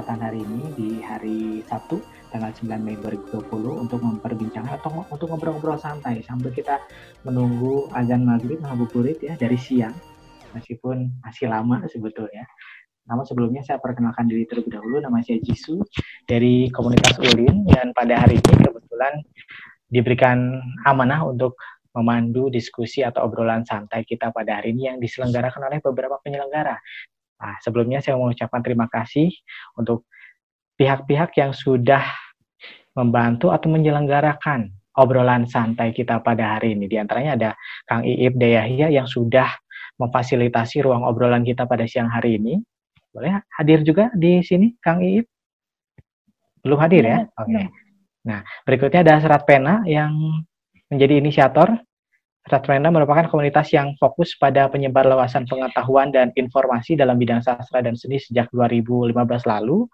kesempatan hari ini di hari Sabtu tanggal 9 Mei 2020 untuk memperbincangkan atau untuk ngobrol-ngobrol santai sambil kita menunggu azan maghrib ngabuburit ya dari siang meskipun masih lama sebetulnya. Namun sebelumnya saya perkenalkan diri terlebih dahulu nama saya Jisu dari komunitas Ulin dan pada hari ini kebetulan diberikan amanah untuk memandu diskusi atau obrolan santai kita pada hari ini yang diselenggarakan oleh beberapa penyelenggara. Nah, sebelumnya saya mengucapkan terima kasih untuk pihak-pihak yang sudah membantu atau menyelenggarakan obrolan santai kita pada hari ini. Di antaranya ada Kang Iip Dayahya yang sudah memfasilitasi ruang obrolan kita pada siang hari ini. Boleh hadir juga di sini, Kang Iip? Belum hadir ya? Oke. Okay. Nah, berikutnya ada Serat Pena yang menjadi inisiator. Serat Pena merupakan komunitas yang fokus pada penyebar luasan pengetahuan dan informasi dalam bidang sastra dan seni sejak 2015 lalu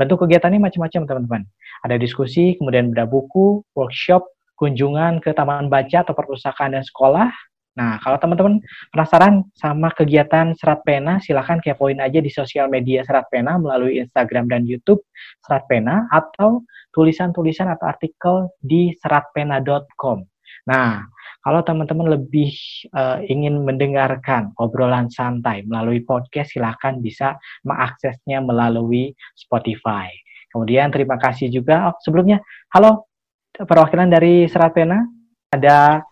Bentuk kegiatannya macam-macam teman-teman. Ada diskusi, kemudian beda buku, workshop, kunjungan ke taman baca atau perpustakaan dan sekolah. Nah, kalau teman-teman penasaran sama kegiatan Serat Pena, silahkan kepoin aja di sosial media Serat Pena melalui Instagram dan YouTube Serat Pena atau tulisan-tulisan atau artikel di seratpena.com. Nah, kalau teman-teman lebih uh, ingin mendengarkan obrolan santai melalui podcast, silahkan bisa mengaksesnya melalui Spotify. Kemudian terima kasih juga. Oh, sebelumnya, halo perwakilan dari Serat Pena. Ada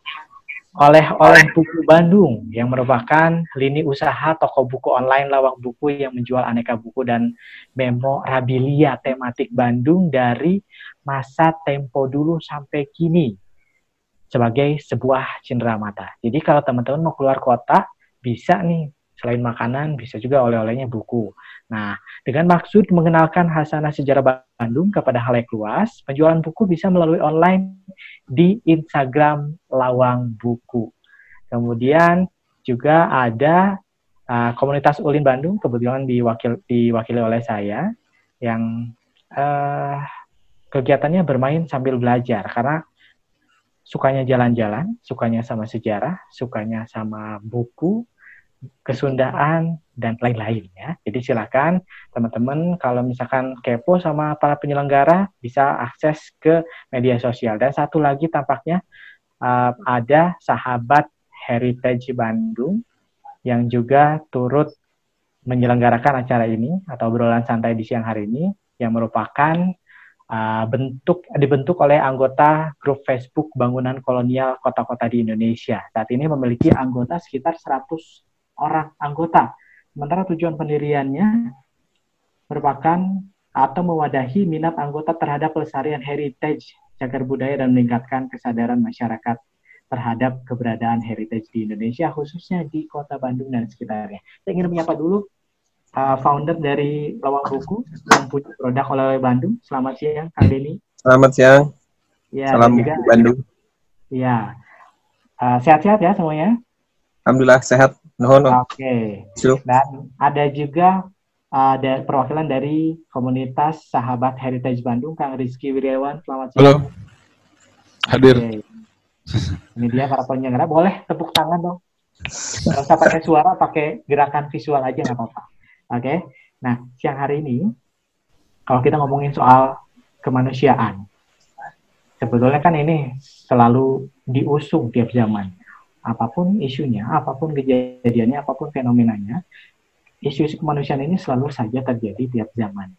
oleh-oleh buku Bandung yang merupakan lini usaha toko buku online lawang buku yang menjual aneka buku dan memorabilia tematik Bandung dari masa tempo dulu sampai kini sebagai sebuah cindera mata. Jadi kalau teman-teman mau keluar kota, bisa nih selain makanan bisa juga oleh-olehnya buku. Nah, dengan maksud mengenalkan hasanah sejarah Bandung kepada halayak luas, penjualan buku bisa melalui online di Instagram Lawang Buku. Kemudian juga ada uh, komunitas Ulin Bandung, kebetulan diwakil, diwakili oleh saya, yang uh, kegiatannya bermain sambil belajar, karena sukanya jalan-jalan, sukanya sama sejarah, sukanya sama buku, kesundaan dan lain-lain ya. Jadi silakan teman-teman kalau misalkan kepo sama para penyelenggara bisa akses ke media sosial. Dan satu lagi tampaknya uh, ada sahabat Heritage Bandung yang juga turut menyelenggarakan acara ini atau obrolan santai di siang hari ini yang merupakan uh, bentuk dibentuk oleh anggota grup Facebook Bangunan Kolonial Kota-Kota di Indonesia. Saat ini memiliki anggota sekitar 100 orang anggota. Sementara tujuan pendiriannya merupakan atau mewadahi minat anggota terhadap pelestarian heritage, cagar budaya dan meningkatkan kesadaran masyarakat terhadap keberadaan heritage di Indonesia, khususnya di kota Bandung dan sekitarnya. Saya ingin menyapa dulu uh, founder dari Lawang Buku yang punya produk oleh Bandung. Selamat siang, Kang Denny. Selamat siang. Ya, Salam juga, Bandung. Ya, uh, sehat-sehat ya semuanya. Alhamdulillah sehat. Nuhun. Oke. Okay. Dan ada juga uh, ada perwakilan dari komunitas Sahabat Heritage Bandung, Kang Rizky Wiryawan. Selamat siang. Halo. Hadir. Okay. Ini dia para penyelenggara. Boleh tepuk tangan dong. Gak usah pakai suara, pakai gerakan visual aja nggak apa-apa. Oke. Okay? Nah, siang hari ini kalau kita ngomongin soal kemanusiaan, sebetulnya kan ini selalu diusung tiap zaman. Apa pun isunya, apa pun kejadiannya, apa pun fenomenanya, isu-isu kemanusiaan ini selalu saja terjadi tiap zaman.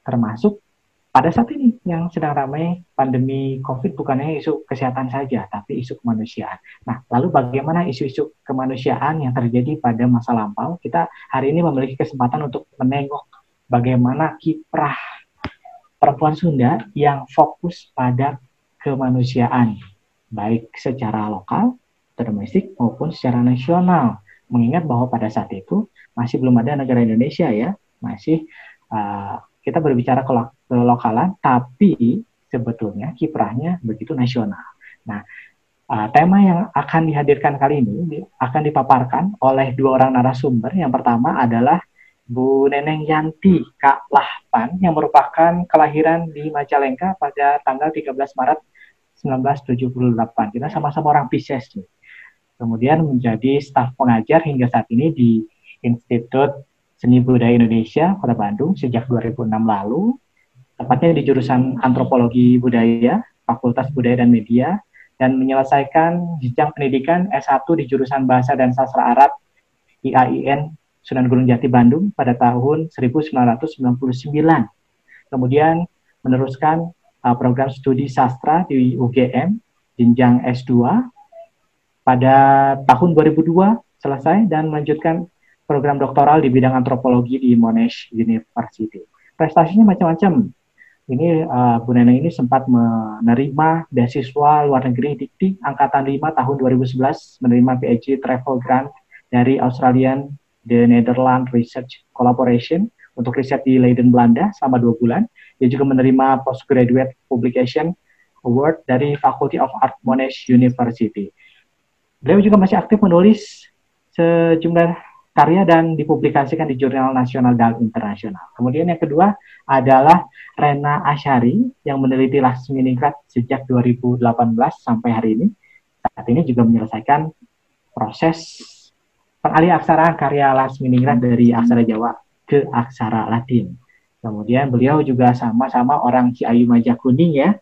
Termasuk pada saat ini yang sedang ramai pandemi COVID bukannya isu kesehatan saja, tapi isu kemanusiaan. Nah, lalu bagaimana isu-isu kemanusiaan yang terjadi pada masa lampau? Kita hari ini memiliki kesempatan untuk menengok bagaimana kiprah perempuan Sunda yang fokus pada kemanusiaan, baik secara lokal, domestik, maupun secara nasional. Mengingat bahwa pada saat itu masih belum ada negara Indonesia ya, masih uh, kita berbicara kelokalan, tapi sebetulnya kiprahnya begitu nasional. Nah, uh, tema yang akan dihadirkan kali ini akan dipaparkan oleh dua orang narasumber. Yang pertama adalah Bu Neneng Yanti Kak Lahpan yang merupakan kelahiran di Majalengka pada tanggal 13 Maret 1978. Kita sama-sama orang Pisces Kemudian menjadi staf pengajar hingga saat ini di Institut Seni Budaya Indonesia Kota Bandung sejak 2006 lalu, tepatnya di jurusan Antropologi Budaya, Fakultas Budaya dan Media, dan menyelesaikan jenjang pendidikan S1 di jurusan Bahasa dan Sastra Arab IAIN Sunan Gunung Jati Bandung pada tahun 1999. Kemudian meneruskan uh, program studi sastra di UGM jenjang S2 pada tahun 2002 selesai dan melanjutkan program doktoral di bidang antropologi di Monash University. Prestasinya macam-macam. Ini uh, Bu Neneng ini sempat menerima beasiswa luar negeri Dikti angkatan 5 tahun 2011 menerima PhD travel grant dari Australian The Netherlands Research Collaboration untuk riset di Leiden, Belanda selama dua bulan. Dia juga menerima postgraduate publication award dari Faculty of Art Monash University. Beliau juga masih aktif menulis sejumlah karya dan dipublikasikan di jurnal nasional dan internasional. Kemudian yang kedua adalah Rena Asyari yang meneliti Lasminingrat sejak 2018 sampai hari ini. Saat ini juga menyelesaikan proses pengalihan aksara karya Lasminingrat dari aksara Jawa ke aksara Latin. Kemudian beliau juga sama-sama orang Ciayu Majakuning ya,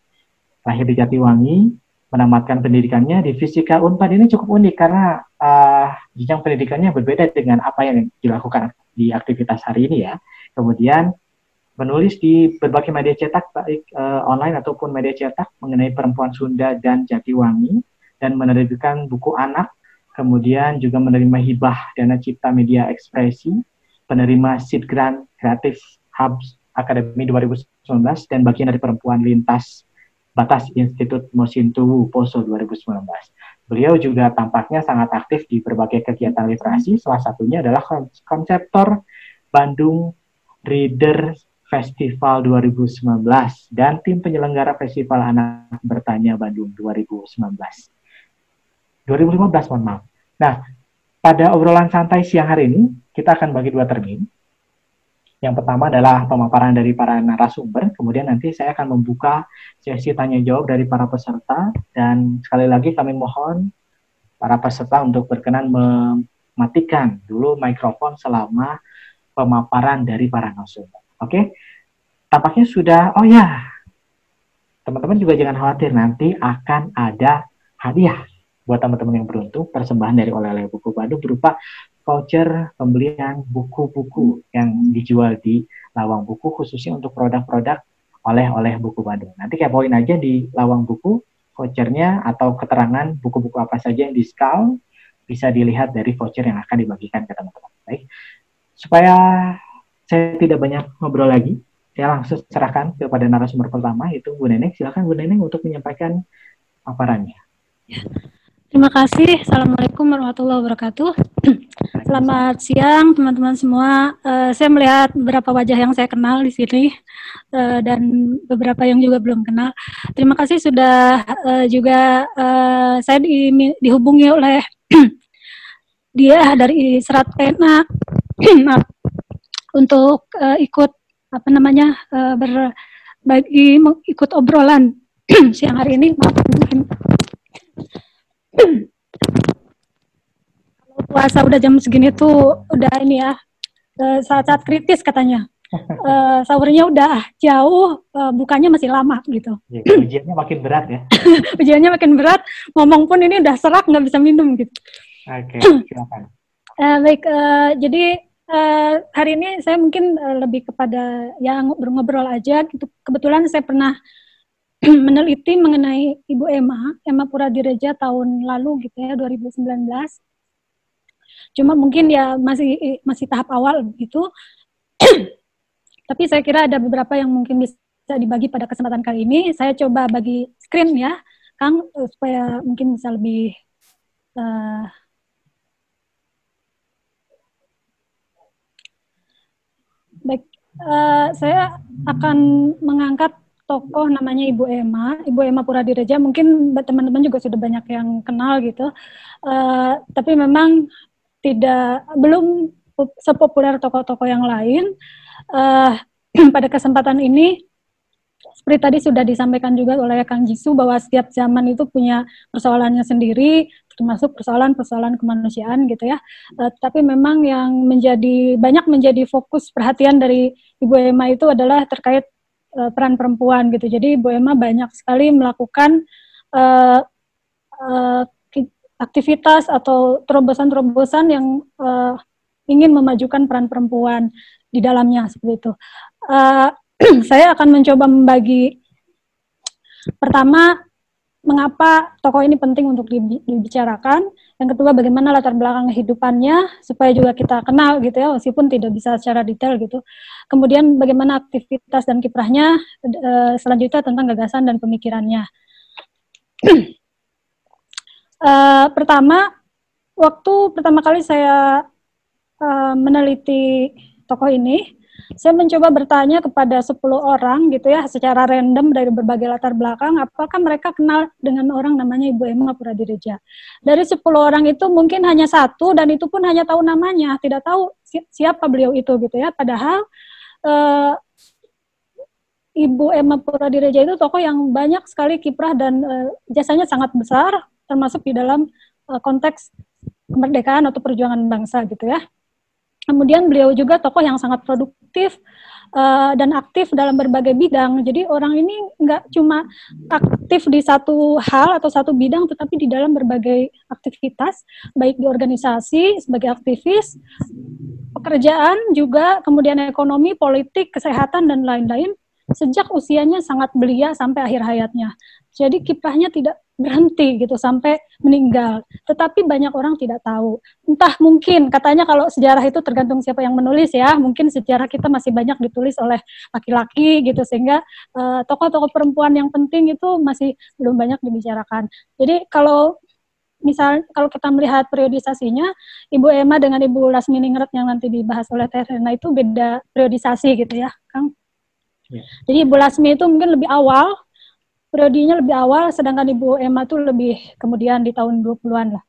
lahir di Jatiwangi, menamatkan pendidikannya di Fisika Unpad ini cukup unik karena uh, jenjang pendidikannya berbeda dengan apa yang dilakukan di aktivitas hari ini ya. Kemudian menulis di berbagai media cetak baik uh, online ataupun media cetak mengenai perempuan Sunda dan Jatiwangi dan menerbitkan buku anak, kemudian juga menerima hibah dana cipta media ekspresi, penerima Seed Grant Creative Hubs Akademi 2019 dan bagian dari perempuan lintas Batas Institut Mosintowo Poso 2019. Beliau juga tampaknya sangat aktif di berbagai kegiatan literasi, salah satunya adalah konseptor Bandung Reader Festival 2019 dan tim penyelenggara Festival Anak Bertanya Bandung 2019. 2015, mohon maaf. Nah, pada obrolan santai siang hari ini, kita akan bagi dua termin. Yang pertama adalah pemaparan dari para narasumber, kemudian nanti saya akan membuka sesi tanya jawab dari para peserta dan sekali lagi kami mohon para peserta untuk berkenan mematikan dulu mikrofon selama pemaparan dari para narasumber. Oke? Tampaknya sudah oh ya. Teman-teman juga jangan khawatir nanti akan ada hadiah buat teman-teman yang beruntung persembahan dari oleh-oleh buku Bandung berupa voucher pembelian buku-buku yang dijual di lawang buku khususnya untuk produk-produk oleh-oleh buku Bandung. Nanti kayak poin aja di lawang buku vouchernya atau keterangan buku-buku apa saja yang diskal bisa dilihat dari voucher yang akan dibagikan ke teman-teman. Baik, supaya saya tidak banyak ngobrol lagi, saya langsung serahkan kepada narasumber pertama yaitu Bu Neneng. Silakan Bu Neneng untuk menyampaikan paparannya. Ya. Terima kasih. Assalamualaikum warahmatullahi wabarakatuh. Selamat siang teman-teman semua. Uh, saya melihat beberapa wajah yang saya kenal di sini uh, dan beberapa yang juga belum kenal. Terima kasih sudah uh, juga uh, saya di, dihubungi oleh dia dari Serat Pena untuk uh, ikut apa namanya uh, berbagi ikut obrolan siang hari ini. Maaf, puasa udah jam segini tuh udah ini ya eh, saat-saat kritis katanya. Uh, sahurnya udah jauh, uh, bukanya masih lama gitu. Ya, ujiannya makin berat ya. ujiannya makin berat, ngomong pun ini udah serak nggak bisa minum gitu. Oke, okay, silakan. Uh, baik, uh, jadi uh, hari ini saya mungkin uh, lebih kepada yang ngobrol aja. Gitu. Kebetulan saya pernah meneliti mengenai Ibu Emma, Emma Pura Direja tahun lalu gitu ya, 2019. Cuma mungkin ya masih masih tahap awal gitu. Tapi saya kira ada beberapa yang mungkin bisa dibagi pada kesempatan kali ini. Saya coba bagi screen ya, Kang, eh, supaya mungkin bisa lebih uh, baik. Uh, saya akan mengangkat tokoh namanya Ibu Emma, Ibu Emma Pura Direja. Mungkin teman-teman juga sudah banyak yang kenal gitu. Uh, tapi memang tidak belum sepopuler tokoh-tokoh yang lain. Uh, pada kesempatan ini seperti tadi sudah disampaikan juga oleh Kang Jisu bahwa setiap zaman itu punya persoalannya sendiri, termasuk persoalan-persoalan kemanusiaan gitu ya. Uh, tapi memang yang menjadi banyak menjadi fokus perhatian dari Ibu Emma itu adalah terkait uh, peran perempuan gitu. Jadi Ibu Emma banyak sekali melakukan uh, uh, aktivitas atau terobosan-terobosan yang uh, ingin memajukan peran perempuan di dalamnya seperti itu. Uh, saya akan mencoba membagi pertama mengapa tokoh ini penting untuk dibicarakan. Yang kedua, bagaimana latar belakang kehidupannya supaya juga kita kenal gitu ya, meskipun tidak bisa secara detail gitu. Kemudian bagaimana aktivitas dan kiprahnya, e, selanjutnya tentang gagasan dan pemikirannya. e, pertama, waktu pertama kali saya e, meneliti tokoh ini, saya mencoba bertanya kepada 10 orang gitu ya secara random dari berbagai latar belakang apakah mereka kenal dengan orang namanya Ibu Emma Puradireja. Dari 10 orang itu mungkin hanya satu dan itu pun hanya tahu namanya, tidak tahu si siapa beliau itu gitu ya. Padahal uh, Ibu Emma Puradireja itu tokoh yang banyak sekali kiprah dan uh, jasanya sangat besar termasuk di dalam uh, konteks kemerdekaan atau perjuangan bangsa gitu ya. Kemudian beliau juga tokoh yang sangat produktif uh, dan aktif dalam berbagai bidang. Jadi orang ini nggak cuma aktif di satu hal atau satu bidang, tetapi di dalam berbagai aktivitas, baik di organisasi sebagai aktivis, pekerjaan juga, kemudian ekonomi, politik, kesehatan dan lain-lain. Sejak usianya sangat belia sampai akhir hayatnya. Jadi kiprahnya tidak berhenti gitu sampai meninggal. Tetapi banyak orang tidak tahu. Entah mungkin katanya kalau sejarah itu tergantung siapa yang menulis ya. Mungkin sejarah kita masih banyak ditulis oleh laki-laki gitu sehingga tokoh tokoh-tokoh perempuan yang penting itu masih belum banyak dibicarakan. Jadi kalau misal kalau kita melihat periodisasinya, Ibu Emma dengan Ibu Lasmi Ningrat yang nanti dibahas oleh Terena itu beda periodisasi gitu ya, Kang. Ya. Jadi Ibu Lasmi itu mungkin lebih awal periodenya lebih awal, sedangkan Ibu Emma tuh lebih kemudian di tahun 20-an lah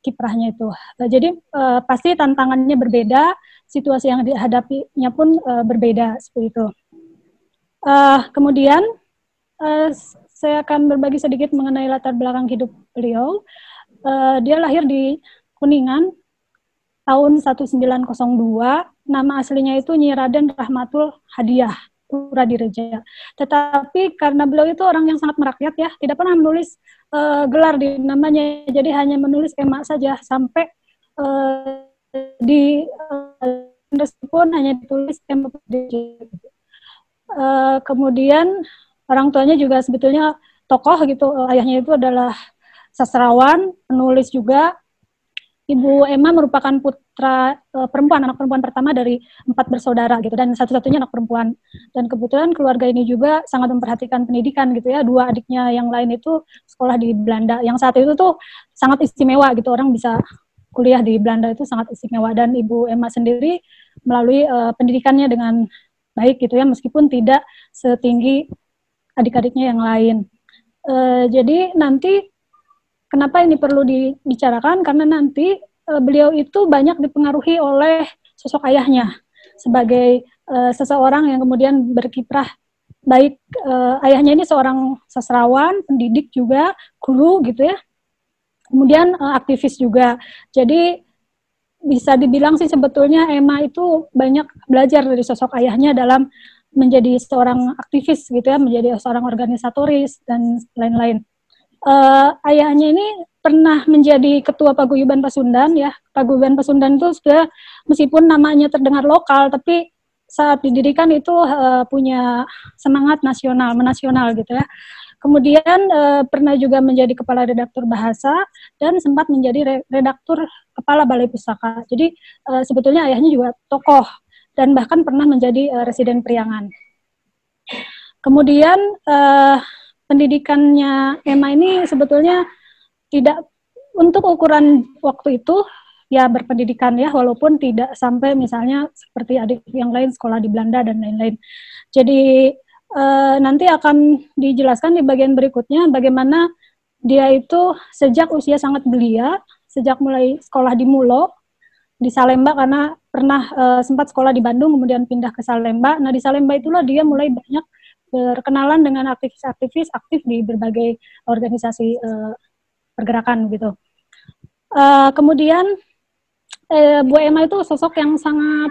kiprahnya itu. Nah, jadi uh, pasti tantangannya berbeda, situasi yang dihadapinya pun uh, berbeda seperti itu. Uh, kemudian uh, saya akan berbagi sedikit mengenai latar belakang hidup beliau. Uh, dia lahir di Kuningan tahun 1902. Nama aslinya itu Nyi Raden Rahmatul Hadiah. Pura Direja. Tetapi karena beliau itu orang yang sangat merakyat ya, tidak pernah menulis uh, gelar di namanya, jadi hanya menulis emak saja sampai uh, di uh, pun hanya ditulis emak. Uh, kemudian orang tuanya juga sebetulnya tokoh gitu, ayahnya itu adalah sastrawan, penulis juga, Ibu Emma merupakan putra uh, perempuan, anak perempuan pertama dari empat bersaudara gitu, dan satu-satunya anak perempuan. Dan kebetulan keluarga ini juga sangat memperhatikan pendidikan gitu ya. Dua adiknya yang lain itu sekolah di Belanda. Yang saat itu tuh sangat istimewa gitu, orang bisa kuliah di Belanda itu sangat istimewa. Dan Ibu Emma sendiri melalui uh, pendidikannya dengan baik gitu ya, meskipun tidak setinggi adik-adiknya yang lain. Uh, jadi nanti Kenapa ini perlu dibicarakan? Karena nanti uh, beliau itu banyak dipengaruhi oleh sosok ayahnya sebagai uh, seseorang yang kemudian berkiprah baik uh, ayahnya ini seorang sastrawan, pendidik juga, guru gitu ya. Kemudian uh, aktivis juga. Jadi bisa dibilang sih sebetulnya Emma itu banyak belajar dari sosok ayahnya dalam menjadi seorang aktivis gitu ya, menjadi seorang organisatoris dan lain-lain uh, ayahnya ini pernah menjadi ketua paguyuban Pasundan ya. Paguyuban Pasundan itu sudah meskipun namanya terdengar lokal tapi saat didirikan itu uh, punya semangat nasional, menasional gitu ya. Kemudian uh, pernah juga menjadi kepala redaktur bahasa dan sempat menjadi re redaktur kepala Balai Pusaka. Jadi uh, sebetulnya ayahnya juga tokoh dan bahkan pernah menjadi uh, residen Priangan. Kemudian uh, pendidikannya Emma ini sebetulnya tidak untuk ukuran waktu itu ya berpendidikan ya walaupun tidak sampai misalnya seperti adik yang lain sekolah di Belanda dan lain-lain. Jadi e, nanti akan dijelaskan di bagian berikutnya bagaimana dia itu sejak usia sangat belia, sejak mulai sekolah di Mulo di Salemba karena pernah e, sempat sekolah di Bandung kemudian pindah ke Salemba. Nah, di Salemba itulah dia mulai banyak berkenalan dengan aktivis-aktivis aktif di berbagai organisasi uh, pergerakan gitu. Uh, kemudian uh, Bu Emma itu sosok yang sangat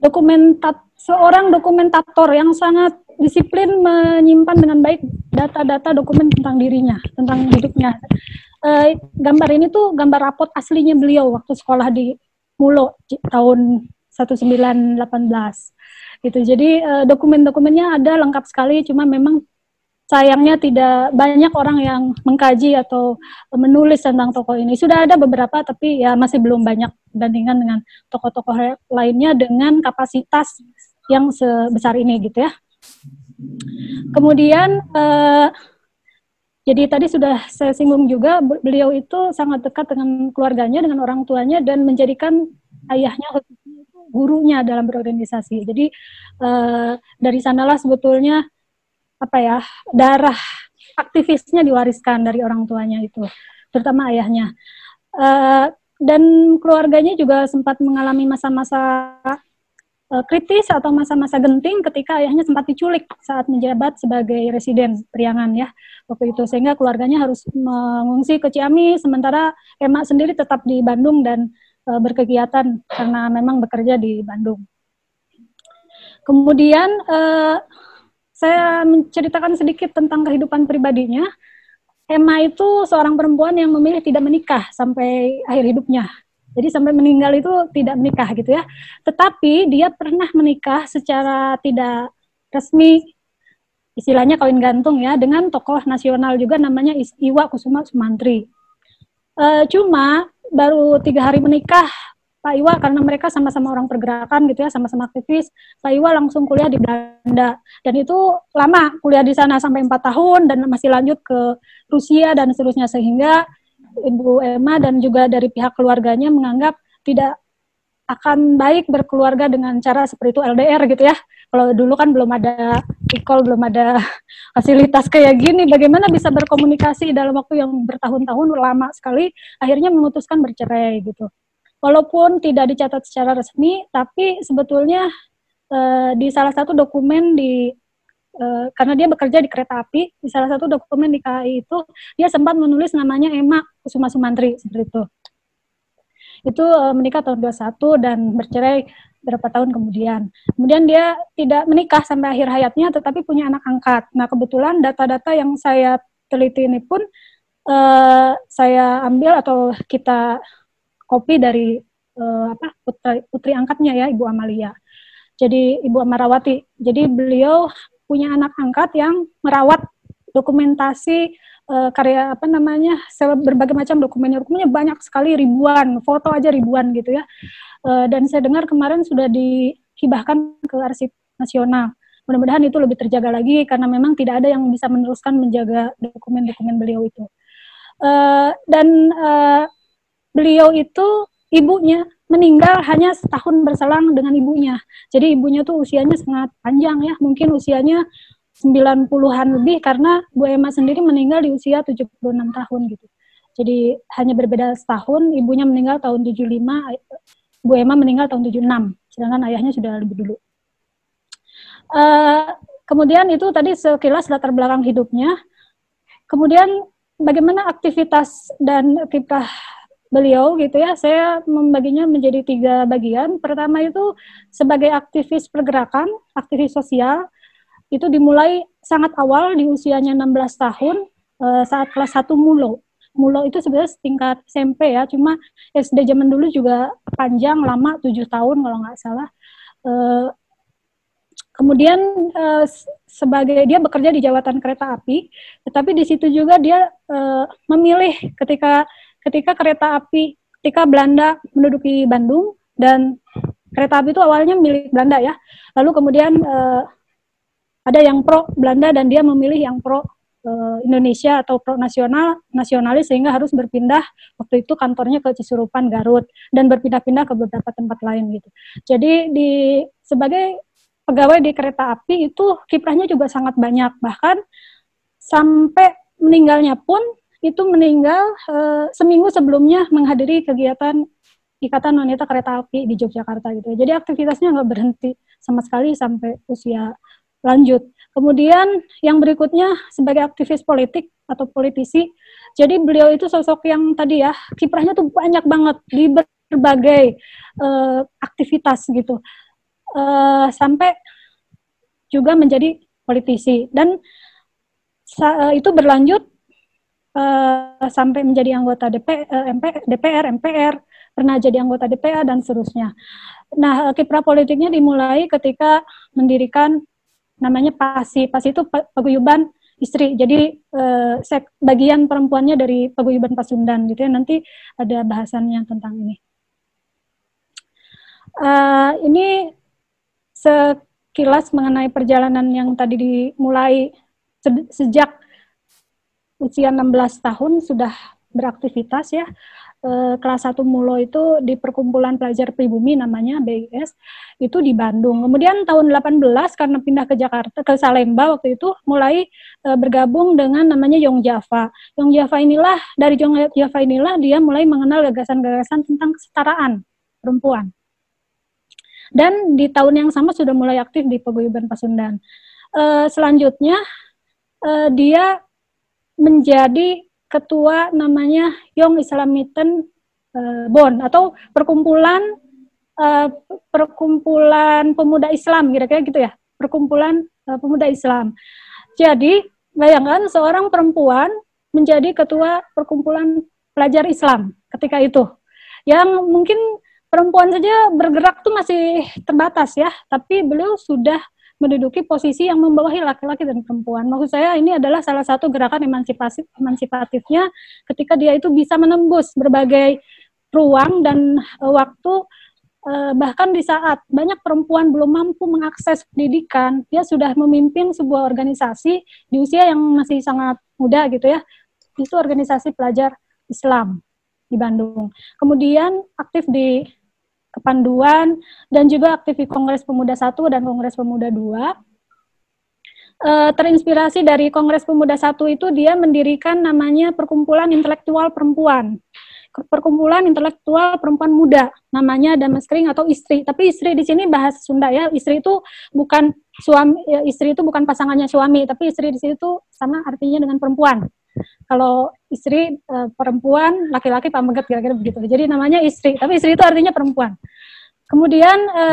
dokumentat seorang dokumentator yang sangat disiplin menyimpan dengan baik data-data dokumen tentang dirinya, tentang hidupnya. Uh, gambar ini tuh gambar rapot aslinya beliau waktu sekolah di Mulo tahun 1918 gitu. Jadi uh, dokumen-dokumennya ada lengkap sekali, cuma memang sayangnya tidak banyak orang yang mengkaji atau menulis tentang tokoh ini. Sudah ada beberapa, tapi ya masih belum banyak dibandingkan dengan tokoh-tokoh lainnya dengan kapasitas yang sebesar ini gitu ya. Kemudian uh, jadi tadi sudah saya singgung juga beliau itu sangat dekat dengan keluarganya, dengan orang tuanya dan menjadikan ayahnya gurunya dalam berorganisasi. Jadi uh, dari sanalah sebetulnya apa ya darah aktivisnya diwariskan dari orang tuanya itu, terutama ayahnya. Uh, dan keluarganya juga sempat mengalami masa-masa uh, kritis atau masa-masa genting ketika ayahnya sempat diculik saat menjabat sebagai residen Priangan ya waktu itu sehingga keluarganya harus mengungsi ke Ciamis sementara emak sendiri tetap di Bandung dan uh, berkegiatan karena memang bekerja di Bandung. Kemudian uh, saya menceritakan sedikit tentang kehidupan pribadinya. Emma itu seorang perempuan yang memilih tidak menikah sampai akhir hidupnya. Jadi sampai meninggal itu tidak menikah gitu ya. Tetapi dia pernah menikah secara tidak resmi, istilahnya kawin gantung ya, dengan tokoh nasional juga namanya Iwa Kusuma Sumantri. E, cuma baru tiga hari menikah Pak Iwa karena mereka sama-sama orang pergerakan gitu ya, sama-sama aktivis. Pak Iwa langsung kuliah di Belanda dan itu lama kuliah di sana sampai empat tahun dan masih lanjut ke Rusia dan seterusnya sehingga Ibu Emma dan juga dari pihak keluarganya menganggap tidak akan baik berkeluarga dengan cara seperti itu LDR gitu ya. Kalau dulu kan belum ada e-call, belum ada fasilitas kayak gini, bagaimana bisa berkomunikasi dalam waktu yang bertahun-tahun lama sekali, akhirnya memutuskan bercerai gitu walaupun tidak dicatat secara resmi, tapi sebetulnya uh, di salah satu dokumen di uh, karena dia bekerja di kereta api, di salah satu dokumen di KAI itu dia sempat menulis namanya Emma Kusuma Sumantri seperti itu. Itu uh, menikah tahun 21 dan bercerai berapa tahun kemudian. Kemudian dia tidak menikah sampai akhir hayatnya tetapi punya anak angkat. Nah, kebetulan data-data yang saya teliti ini pun uh, saya ambil atau kita kopi dari uh, apa putri, putri angkatnya ya Ibu Amalia. Jadi Ibu Amarawati. Jadi beliau punya anak angkat yang merawat dokumentasi uh, karya apa namanya berbagai macam dokumennya. Dokumennya banyak sekali ribuan foto aja ribuan gitu ya. Uh, dan saya dengar kemarin sudah dihibahkan ke arsip nasional. Mudah-mudahan itu lebih terjaga lagi karena memang tidak ada yang bisa meneruskan menjaga dokumen-dokumen beliau itu. Uh, dan uh, beliau itu ibunya meninggal hanya setahun berselang dengan ibunya. Jadi ibunya tuh usianya sangat panjang ya, mungkin usianya 90-an lebih karena Bu Emma sendiri meninggal di usia 76 tahun gitu. Jadi hanya berbeda setahun, ibunya meninggal tahun 75, Bu Emma meninggal tahun 76, sedangkan ayahnya sudah lebih dulu. Uh, kemudian itu tadi sekilas latar belakang hidupnya. Kemudian bagaimana aktivitas dan kiprah beliau gitu ya, saya membaginya menjadi tiga bagian. Pertama itu sebagai aktivis pergerakan, aktivis sosial, itu dimulai sangat awal di usianya 16 tahun uh, saat kelas 1 mulo. Mulo itu sebenarnya tingkat SMP ya, cuma SD zaman dulu juga panjang, lama, 7 tahun kalau nggak salah. Uh, kemudian uh, sebagai dia bekerja di jawatan kereta api, tetapi di situ juga dia memilih ketika ketika kereta api ketika Belanda menduduki Bandung dan kereta api itu awalnya milik Belanda ya. Lalu kemudian ada yang pro Belanda dan dia memilih yang pro uh, Indonesia atau pro nasional nasionalis sehingga harus berpindah waktu itu kantornya ke Cisurupan Garut dan berpindah-pindah ke beberapa tempat lain gitu. Jadi di sebagai pegawai di kereta api itu kiprahnya juga sangat banyak bahkan sampai meninggalnya pun itu meninggal uh, seminggu sebelumnya menghadiri kegiatan Ikatan Wanita Kereta Api di Yogyakarta gitu. Jadi aktivitasnya nggak berhenti sama sekali sampai usia lanjut. Kemudian yang berikutnya sebagai aktivis politik atau politisi Jadi beliau itu sosok yang tadi ya kiprahnya tuh banyak banget di berbagai uh, aktivitas gitu. Uh, sampai juga menjadi politisi dan uh, itu berlanjut uh, sampai menjadi anggota DP, uh, MP, DPR, MPR, pernah jadi anggota DPR dan seterusnya. Nah, kiprah politiknya dimulai ketika mendirikan namanya PASI. PASI itu paguyuban istri. Jadi eh, bagian perempuannya dari paguyuban Pasundan gitu ya. Nanti ada bahasannya tentang ini. Uh, ini sekilas mengenai perjalanan yang tadi dimulai se sejak usia 16 tahun sudah beraktivitas ya eh, kelas 1 Mulo itu di perkumpulan pelajar pribumi namanya BIS itu di Bandung. Kemudian tahun 18 karena pindah ke Jakarta ke Salemba waktu itu mulai eh, bergabung dengan namanya Yong Java. Yong Java inilah dari Yong Java inilah dia mulai mengenal gagasan-gagasan tentang kesetaraan perempuan. Dan di tahun yang sama sudah mulai aktif di Paguyuban Pasundan. Eh, selanjutnya eh, dia menjadi ketua namanya Young Islamiten uh, Bon atau perkumpulan uh, perkumpulan pemuda Islam kira-kira gitu ya perkumpulan uh, pemuda Islam. Jadi bayangkan seorang perempuan menjadi ketua perkumpulan pelajar Islam ketika itu. Yang mungkin perempuan saja bergerak tuh masih terbatas ya tapi beliau sudah menduduki posisi yang membawahi laki-laki dan perempuan. Maksud saya ini adalah salah satu gerakan emansipasi emansipatifnya ketika dia itu bisa menembus berbagai ruang dan uh, waktu uh, bahkan di saat banyak perempuan belum mampu mengakses pendidikan, dia sudah memimpin sebuah organisasi di usia yang masih sangat muda gitu ya. Itu organisasi pelajar Islam di Bandung. Kemudian aktif di Kepanduan dan juga aktif di Kongres Pemuda 1 dan Kongres Pemuda 2. E, eh, terinspirasi dari Kongres Pemuda 1 itu dia mendirikan namanya Perkumpulan Intelektual Perempuan. Perkumpulan Intelektual Perempuan Muda, namanya Dameskring atau istri. Tapi istri di sini bahasa Sunda ya. Istri itu bukan suami, ya, istri itu bukan pasangannya suami, tapi istri di sini itu sama artinya dengan perempuan kalau istri e, perempuan, laki-laki pamegat kira-kira begitu. Jadi namanya istri, tapi istri itu artinya perempuan. Kemudian e,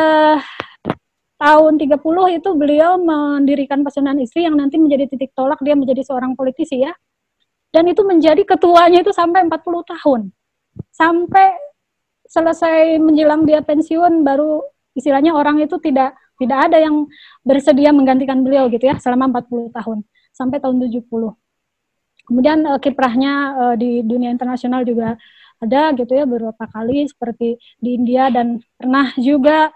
tahun 30 itu beliau mendirikan Pasundan Istri yang nanti menjadi titik tolak dia menjadi seorang politisi ya. Dan itu menjadi ketuanya itu sampai 40 tahun. Sampai selesai menjelang dia pensiun baru istilahnya orang itu tidak tidak ada yang bersedia menggantikan beliau gitu ya selama 40 tahun sampai tahun 70. Kemudian uh, kiprahnya uh, di dunia internasional juga ada gitu ya beberapa kali seperti di India dan pernah juga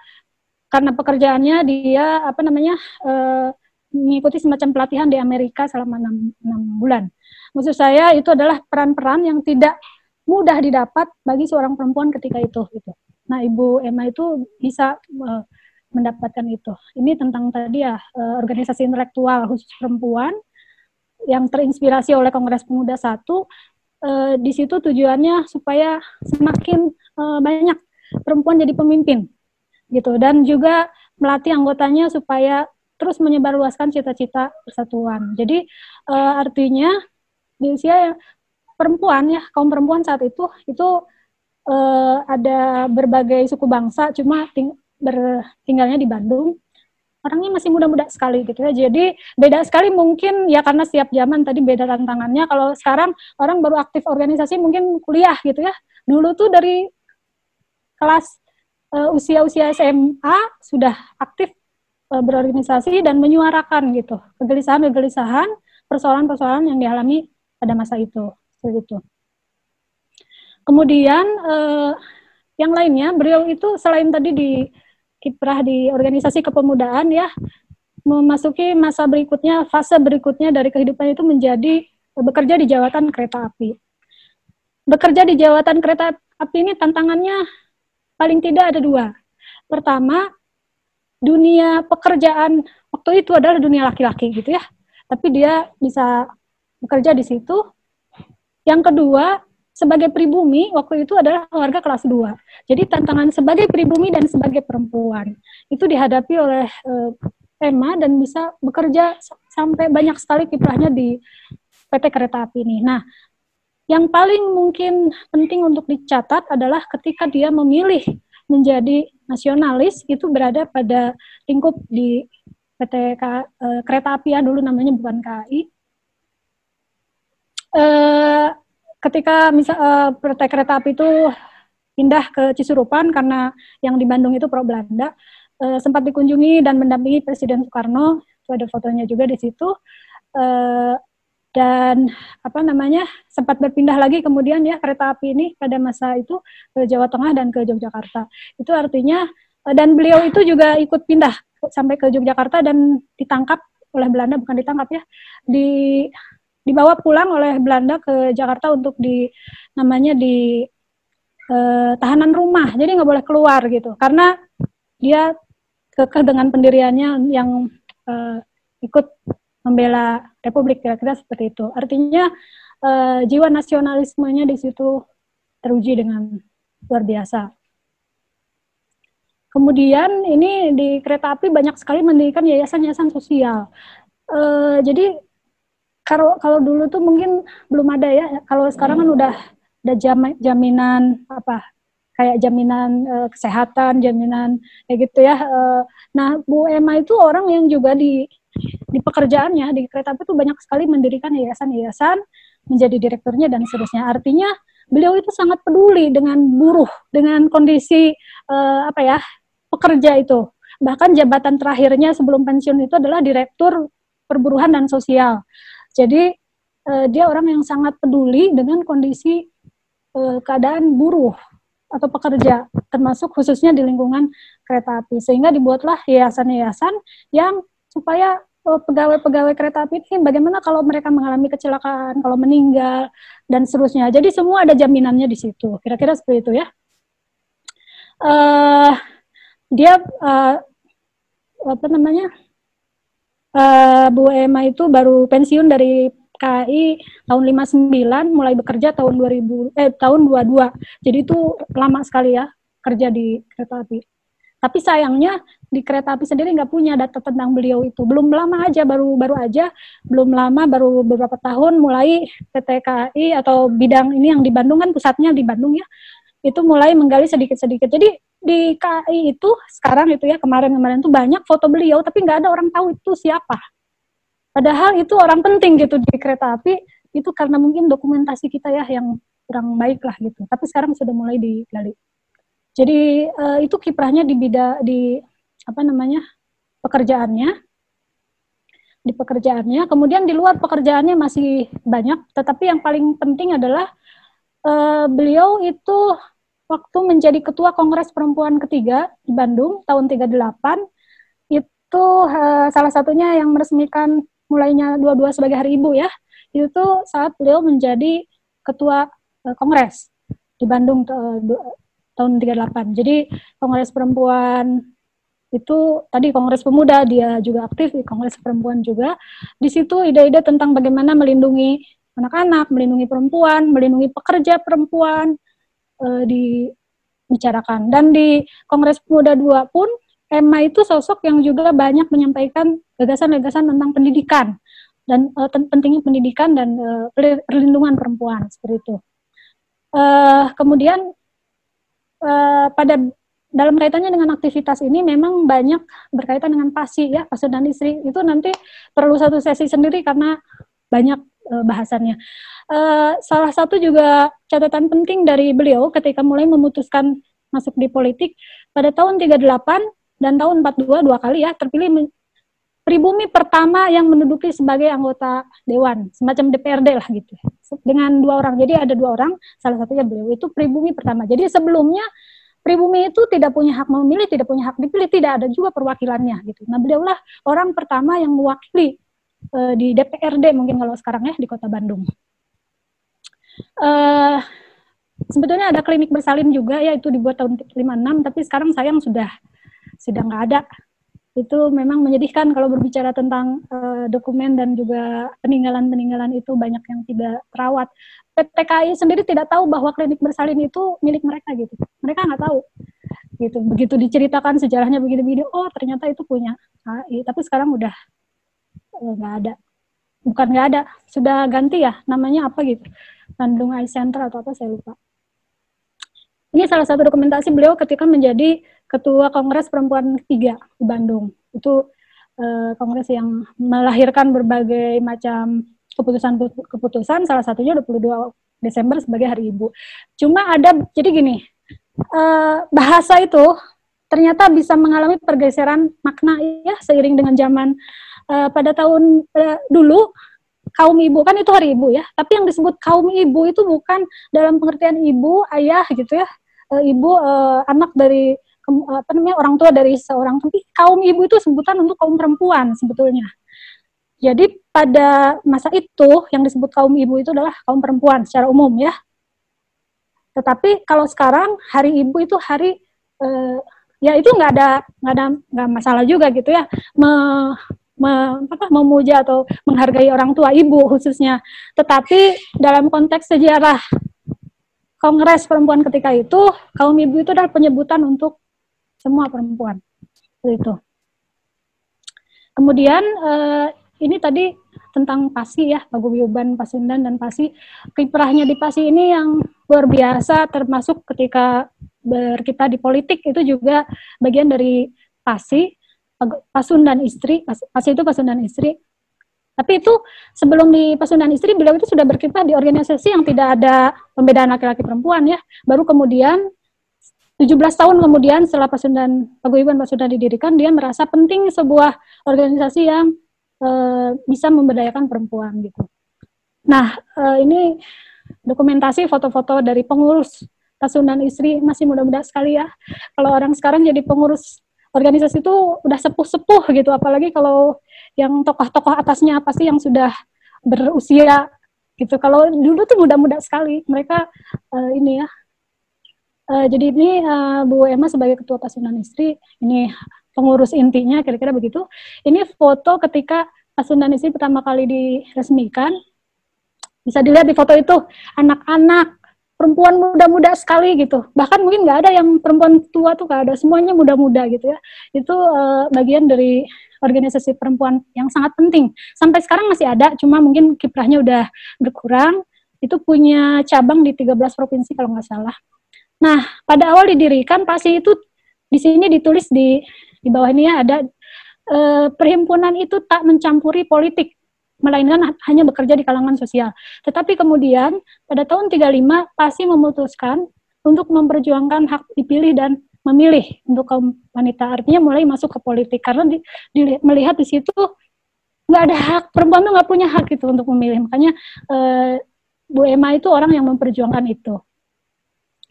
karena pekerjaannya dia apa namanya uh, mengikuti semacam pelatihan di Amerika selama enam, enam bulan. Maksud saya itu adalah peran-peran yang tidak mudah didapat bagi seorang perempuan ketika itu gitu. Nah, Ibu Emma itu bisa uh, mendapatkan itu. Ini tentang tadi ya uh, organisasi intelektual khusus perempuan yang terinspirasi oleh Kongres Pemuda satu eh, di situ tujuannya supaya semakin eh, banyak perempuan jadi pemimpin gitu dan juga melatih anggotanya supaya terus menyebarluaskan cita-cita persatuan. Jadi eh, artinya di usia perempuan ya kaum perempuan saat itu itu eh, ada berbagai suku bangsa cuma ting bertinggalnya di Bandung orangnya masih muda-muda sekali gitu ya. Jadi beda sekali mungkin ya karena setiap zaman tadi beda tantangannya. Kalau sekarang orang baru aktif organisasi mungkin kuliah gitu ya. Dulu tuh dari kelas uh, usia-usia SMA sudah aktif uh, berorganisasi dan menyuarakan gitu kegelisahan-kegelisahan, persoalan-persoalan yang dialami pada masa itu. Seperti itu. Kemudian uh, yang lainnya, beliau itu selain tadi di kiprah di organisasi kepemudaan ya memasuki masa berikutnya fase berikutnya dari kehidupan itu menjadi bekerja di jawatan kereta api. Bekerja di jawatan kereta api ini tantangannya paling tidak ada dua. Pertama, dunia pekerjaan waktu itu adalah dunia laki-laki gitu ya. Tapi dia bisa bekerja di situ. Yang kedua, sebagai pribumi waktu itu adalah warga kelas 2. Jadi tantangan sebagai pribumi dan sebagai perempuan itu dihadapi oleh uh, Emma dan bisa bekerja sampai banyak sekali kiprahnya di PT Kereta Api ini. Nah, yang paling mungkin penting untuk dicatat adalah ketika dia memilih menjadi nasionalis itu berada pada lingkup di PT K, e, Kereta Api ya dulu namanya bukan KAI. E, ketika misal PT Kereta Api itu pindah ke Cisurupan karena yang di Bandung itu pro Belanda, e, sempat dikunjungi dan mendampingi Presiden Soekarno, itu ada fotonya juga di situ. E, dan apa namanya sempat berpindah lagi kemudian ya kereta api ini pada masa itu ke Jawa Tengah dan ke Yogyakarta. Itu artinya dan beliau itu juga ikut pindah sampai ke Yogyakarta dan ditangkap oleh Belanda bukan ditangkap ya di dibawa pulang oleh Belanda ke Jakarta untuk di namanya di eh, tahanan rumah jadi nggak boleh keluar gitu karena dia kekeh dengan pendiriannya yang eh, ikut membela Republik kira-kira seperti itu. Artinya uh, jiwa nasionalismenya di situ teruji dengan luar biasa. Kemudian ini di kereta api banyak sekali mendirikan yayasan-yayasan sosial. Uh, jadi kalau kalau dulu tuh mungkin belum ada ya. Kalau sekarang kan udah ada jam, jaminan apa kayak jaminan uh, kesehatan, jaminan kayak gitu ya. Uh, nah, Bu Emma itu orang yang juga di di pekerjaannya di kereta api itu banyak sekali mendirikan yayasan-yayasan, menjadi direkturnya dan seterusnya. Artinya beliau itu sangat peduli dengan buruh, dengan kondisi uh, apa ya pekerja itu. Bahkan jabatan terakhirnya sebelum pensiun itu adalah direktur perburuhan dan sosial. Jadi uh, dia orang yang sangat peduli dengan kondisi uh, keadaan buruh atau pekerja, termasuk khususnya di lingkungan kereta api. Sehingga dibuatlah yayasan-yayasan yang supaya oh, pegawai-pegawai kereta api ini bagaimana kalau mereka mengalami kecelakaan, kalau meninggal dan seterusnya. Jadi semua ada jaminannya di situ. Kira-kira seperti itu ya. Uh, dia uh, apa namanya? Uh, Bu Emma itu baru pensiun dari KAI tahun 59 mulai bekerja tahun 2000 eh tahun 22. Jadi itu lama sekali ya kerja di kereta api. Tapi sayangnya di kereta api sendiri nggak punya data tentang beliau itu. Belum lama aja, baru baru aja, belum lama, baru beberapa tahun mulai PT KAI atau bidang ini yang di Bandung kan pusatnya di Bandung ya, itu mulai menggali sedikit-sedikit. Jadi di KAI itu sekarang itu ya kemarin-kemarin tuh banyak foto beliau, tapi nggak ada orang tahu itu siapa. Padahal itu orang penting gitu di kereta api itu karena mungkin dokumentasi kita ya yang kurang baik lah gitu. Tapi sekarang sudah mulai digali. Jadi uh, itu kiprahnya di bidang di apa namanya pekerjaannya di pekerjaannya. Kemudian di luar pekerjaannya masih banyak, tetapi yang paling penting adalah uh, beliau itu waktu menjadi ketua Kongres Perempuan ketiga di Bandung tahun 38 itu uh, salah satunya yang meresmikan mulainya dua-dua sebagai hari ibu ya. Itu saat beliau menjadi ketua uh, Kongres di Bandung uh, tahun 38. Jadi Kongres Perempuan itu tadi Kongres Pemuda dia juga aktif di Kongres Perempuan juga. Di situ ide-ide tentang bagaimana melindungi anak-anak, melindungi perempuan, melindungi pekerja perempuan e, dibicarakan. Dan di Kongres Pemuda 2 pun Emma itu sosok yang juga banyak menyampaikan gagasan-gagasan tentang pendidikan dan e, pentingnya pendidikan dan e, perlindungan perempuan seperti itu. E, kemudian uh, pada dalam kaitannya dengan aktivitas ini memang banyak berkaitan dengan pasi ya pasien dan istri itu nanti perlu satu sesi sendiri karena banyak uh, bahasannya. Uh, salah satu juga catatan penting dari beliau ketika mulai memutuskan masuk di politik pada tahun 38 dan tahun 42 dua kali ya terpilih pribumi pertama yang menduduki sebagai anggota dewan semacam DPRD lah gitu dengan dua orang jadi ada dua orang salah satunya beliau itu pribumi pertama jadi sebelumnya pribumi itu tidak punya hak memilih, tidak punya hak dipilih, tidak ada juga perwakilannya gitu. Nah, beliaulah orang pertama yang mewakili uh, di DPRD mungkin kalau sekarang ya di Kota Bandung. Uh, sebetulnya ada klinik bersalin juga ya itu dibuat tahun 56 tapi sekarang sayang sudah sudah nggak ada itu memang menyedihkan kalau berbicara tentang uh, dokumen dan juga peninggalan-peninggalan itu banyak yang tidak terawat. PTKI sendiri tidak tahu bahwa klinik bersalin itu milik mereka gitu. Mereka nggak tahu gitu. Begitu diceritakan sejarahnya begini-begini, oh ternyata itu punya KAI. Tapi sekarang udah nggak uh, ada. bukan nggak ada, sudah ganti ya, namanya apa gitu, Bandung Eye Center atau apa saya lupa. Ini salah satu dokumentasi beliau ketika menjadi Ketua Kongres Perempuan ketiga di Bandung. Itu eh, kongres yang melahirkan berbagai macam keputusan-keputusan, salah satunya 22 Desember sebagai Hari Ibu. Cuma ada, jadi gini, eh, bahasa itu ternyata bisa mengalami pergeseran makna ya seiring dengan zaman. Eh, pada tahun eh, dulu kaum ibu kan itu hari ibu ya tapi yang disebut kaum ibu itu bukan dalam pengertian ibu ayah gitu ya uh, ibu uh, anak dari apa namanya orang tua dari seorang tapi kaum ibu itu sebutan untuk kaum perempuan sebetulnya. Jadi pada masa itu yang disebut kaum ibu itu adalah kaum perempuan secara umum ya. Tetapi kalau sekarang hari ibu itu hari uh, ya itu nggak ada nggak ada nggak masalah juga gitu ya me, me, memuja atau menghargai orang tua ibu khususnya. Tetapi dalam konteks sejarah Kongres Perempuan ketika itu, kaum ibu itu adalah penyebutan untuk semua perempuan. Itu. Kemudian eh, ini tadi tentang Pasi ya, Paguyuban Pasundan dan Pasi. Kiprahnya di Pasi ini yang luar biasa termasuk ketika berkita di politik itu juga bagian dari Pasi, Pasundan istri, Pasi itu Pasundan istri, tapi itu sebelum di Pasundan Istri, beliau itu sudah berkiprah di organisasi yang tidak ada pembedaan laki-laki perempuan ya. Baru kemudian 17 tahun kemudian setelah Pasundan Paguyuban Pasundan didirikan, dia merasa penting sebuah organisasi yang e, bisa memberdayakan perempuan gitu. Nah, e, ini dokumentasi foto-foto dari pengurus Pasundan Istri masih muda-muda sekali ya. Kalau orang sekarang jadi pengurus organisasi itu udah sepuh-sepuh gitu apalagi kalau yang tokoh-tokoh atasnya apa sih yang sudah berusia gitu. Kalau dulu tuh muda-muda sekali mereka uh, ini ya uh, jadi ini uh, Bu Emma sebagai ketua pasunan istri ini pengurus intinya kira-kira begitu. Ini foto ketika pasunan istri pertama kali diresmikan bisa dilihat di foto itu anak-anak perempuan muda-muda sekali gitu. Bahkan mungkin nggak ada yang perempuan tua tuh nggak ada, semuanya muda-muda gitu ya. Itu uh, bagian dari organisasi perempuan yang sangat penting. Sampai sekarang masih ada, cuma mungkin kiprahnya udah berkurang. Itu punya cabang di 13 provinsi kalau nggak salah. Nah, pada awal didirikan pasti itu di sini ditulis di di bawah ini ya ada uh, perhimpunan itu tak mencampuri politik melainkan hanya bekerja di kalangan sosial. Tetapi kemudian pada tahun 35 pasti memutuskan untuk memperjuangkan hak dipilih dan memilih untuk kaum wanita. Artinya mulai masuk ke politik karena di, di, melihat di situ nggak ada hak perempuan tuh nggak punya hak itu untuk memilih. Makanya eh, Bu Emma itu orang yang memperjuangkan itu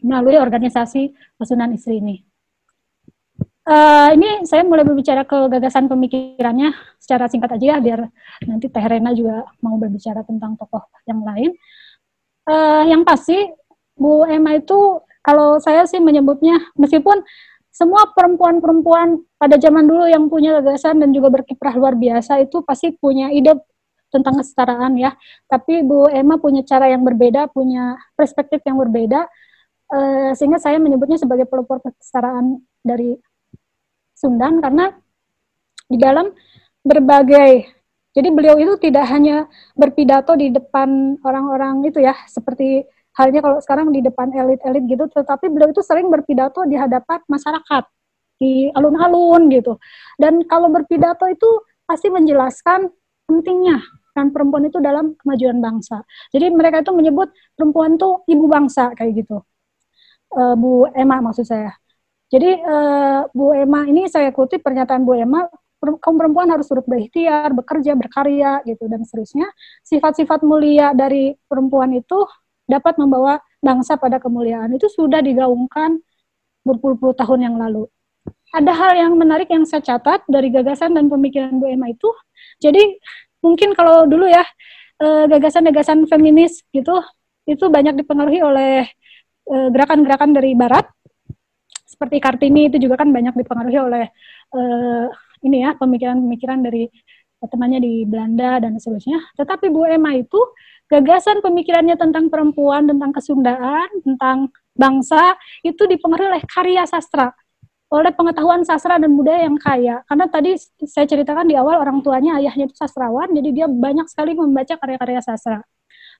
melalui organisasi Pasunan Istri ini. Uh, ini saya mulai berbicara ke gagasan pemikirannya secara singkat aja ya, biar nanti Teh Rena juga mau berbicara tentang tokoh yang lain. Uh, yang pasti, Bu Emma itu kalau saya sih menyebutnya, meskipun semua perempuan-perempuan pada zaman dulu yang punya gagasan dan juga berkiprah luar biasa itu pasti punya ide tentang kesetaraan ya. Tapi Bu Emma punya cara yang berbeda, punya perspektif yang berbeda, uh, sehingga saya menyebutnya sebagai pelopor kesetaraan dari Sundan karena di dalam berbagai jadi beliau itu tidak hanya berpidato di depan orang-orang itu ya seperti halnya kalau sekarang di depan elit-elit gitu tetapi beliau itu sering berpidato di hadapan masyarakat di alun-alun gitu. Dan kalau berpidato itu pasti menjelaskan pentingnya kan perempuan itu dalam kemajuan bangsa. Jadi mereka itu menyebut perempuan itu ibu bangsa kayak gitu. Uh, Bu Emma maksud saya jadi uh, Bu Emma ini saya kutip pernyataan Bu Emma, kaum perempuan harus turut berikhtiar, bekerja, berkarya gitu dan seterusnya. Sifat-sifat mulia dari perempuan itu dapat membawa bangsa pada kemuliaan. Itu sudah digaungkan berpuluh-puluh tahun yang lalu. Ada hal yang menarik yang saya catat dari gagasan dan pemikiran Bu Emma itu. Jadi mungkin kalau dulu ya eh, gagasan-gagasan feminis gitu itu banyak dipengaruhi oleh eh, gerakan-gerakan dari Barat seperti Kartini itu juga kan banyak dipengaruhi oleh uh, ini ya pemikiran-pemikiran dari temannya di Belanda dan seterusnya. Tetapi Bu Emma itu gagasan pemikirannya tentang perempuan, tentang kesundaan, tentang bangsa itu dipengaruhi oleh karya sastra. oleh pengetahuan sastra dan budaya yang kaya. Karena tadi saya ceritakan di awal orang tuanya ayahnya itu sastrawan, jadi dia banyak sekali membaca karya-karya sastra.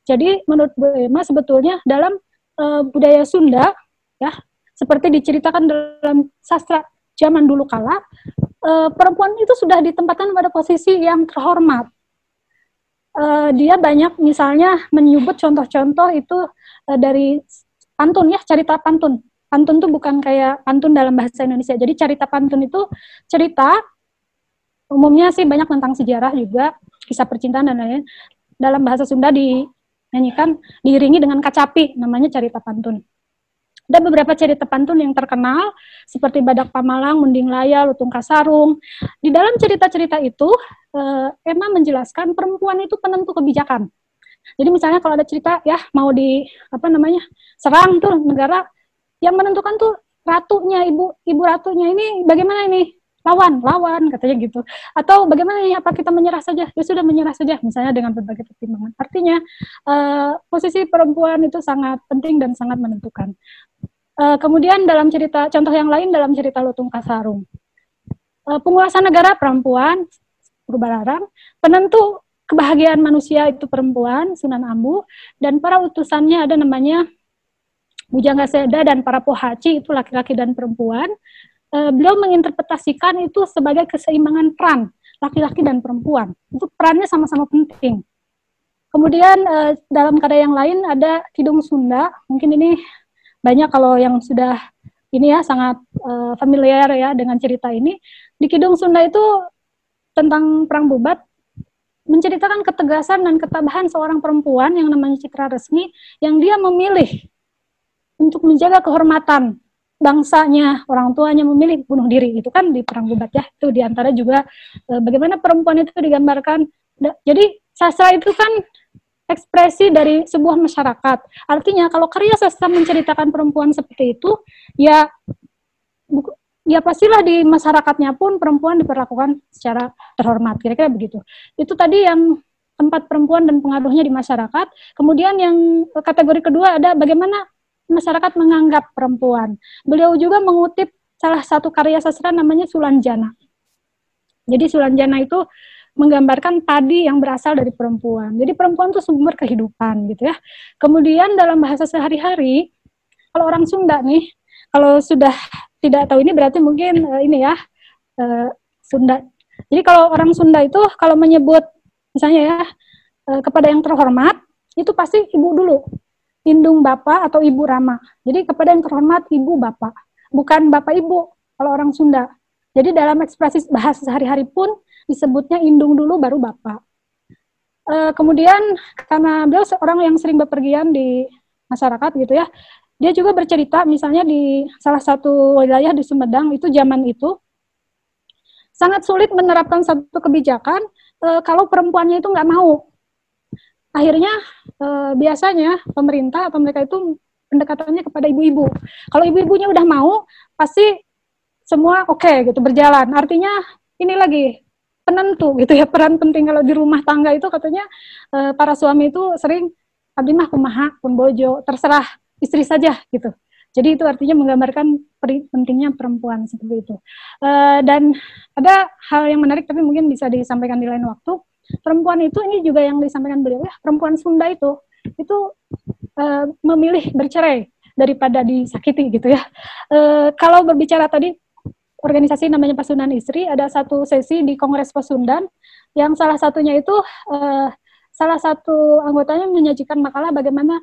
Jadi menurut Bu Emma sebetulnya dalam uh, budaya Sunda ya seperti diceritakan dalam sastra zaman dulu kala uh, perempuan itu sudah ditempatkan pada posisi yang terhormat. Uh, dia banyak misalnya menyebut contoh-contoh itu uh, dari pantun ya cerita pantun pantun tuh bukan kayak pantun dalam bahasa Indonesia. Jadi cerita pantun itu cerita umumnya sih banyak tentang sejarah juga, kisah percintaan dan lain-lain. Dalam bahasa Sunda dinyanyikan diiringi dengan kacapi, namanya cerita pantun. Ada beberapa cerita pantun yang terkenal seperti Badak Pamalang, Munding Laya, Lutung Kasarung. Di dalam cerita-cerita itu, eh, Emma menjelaskan perempuan itu penentu kebijakan. Jadi misalnya kalau ada cerita ya mau di apa namanya serang tuh negara yang menentukan tuh ratunya ibu ibu ratunya ini bagaimana ini lawan lawan katanya gitu. Atau bagaimana ini apa kita menyerah saja? Ya sudah menyerah saja misalnya dengan berbagai pertimbangan. Artinya uh, posisi perempuan itu sangat penting dan sangat menentukan. Uh, kemudian dalam cerita contoh yang lain dalam cerita lutung kasarung. Uh, penguasa negara perempuan Purbalarang penentu kebahagiaan manusia itu perempuan Sunan Ambu dan para utusannya ada namanya Bujangga Seda dan para pohaci itu laki-laki dan perempuan, uh, beliau menginterpretasikan itu sebagai keseimbangan peran laki-laki dan perempuan. Itu perannya sama-sama penting. Kemudian uh, dalam karya yang lain ada Kidung Sunda. Mungkin ini banyak kalau yang sudah ini ya sangat uh, familiar ya dengan cerita ini. Di Kidung Sunda itu tentang perang bubat menceritakan ketegasan dan ketabahan seorang perempuan yang namanya Citra Resmi yang dia memilih untuk menjaga kehormatan bangsanya, orang tuanya memilih bunuh diri itu kan di perang bubat ya. Itu di antara juga e, bagaimana perempuan itu digambarkan. Jadi sastra itu kan ekspresi dari sebuah masyarakat. Artinya kalau karya sastra menceritakan perempuan seperti itu, ya ya pastilah di masyarakatnya pun perempuan diperlakukan secara terhormat. Kira-kira begitu. Itu tadi yang tempat perempuan dan pengaruhnya di masyarakat. Kemudian yang kategori kedua ada bagaimana masyarakat menganggap perempuan. Beliau juga mengutip salah satu karya sastra namanya Sulanjana. Jadi Sulanjana itu menggambarkan padi yang berasal dari perempuan. Jadi perempuan itu sumber kehidupan gitu ya. Kemudian dalam bahasa sehari-hari, kalau orang Sunda nih, kalau sudah tidak tahu ini berarti mungkin uh, ini ya uh, Sunda. Jadi kalau orang Sunda itu kalau menyebut misalnya ya uh, kepada yang terhormat itu pasti ibu dulu indung bapak atau ibu Rama. Jadi kepada yang terhormat ibu bapak, bukan bapak ibu kalau orang Sunda. Jadi dalam ekspresi bahasa sehari-hari pun disebutnya indung dulu baru bapak. E, kemudian karena beliau seorang yang sering bepergian di masyarakat gitu ya, dia juga bercerita misalnya di salah satu wilayah di Sumedang itu zaman itu sangat sulit menerapkan satu kebijakan e, kalau perempuannya itu nggak mau akhirnya e, biasanya pemerintah atau mereka itu pendekatannya kepada ibu-ibu. Kalau ibu-ibunya udah mau, pasti semua oke okay, gitu berjalan. Artinya ini lagi penentu gitu ya peran penting kalau di rumah tangga itu katanya e, para suami itu sering abdi mah kumaha pun bojo terserah istri saja gitu. Jadi itu artinya menggambarkan pentingnya perempuan seperti itu. E, dan ada hal yang menarik tapi mungkin bisa disampaikan di lain waktu perempuan itu ini juga yang disampaikan beliau ya perempuan Sunda itu itu uh, memilih bercerai daripada disakiti gitu ya. Uh, kalau berbicara tadi organisasi namanya Pasundan Istri ada satu sesi di Kongres Pasundan yang salah satunya itu uh, salah satu anggotanya menyajikan makalah bagaimana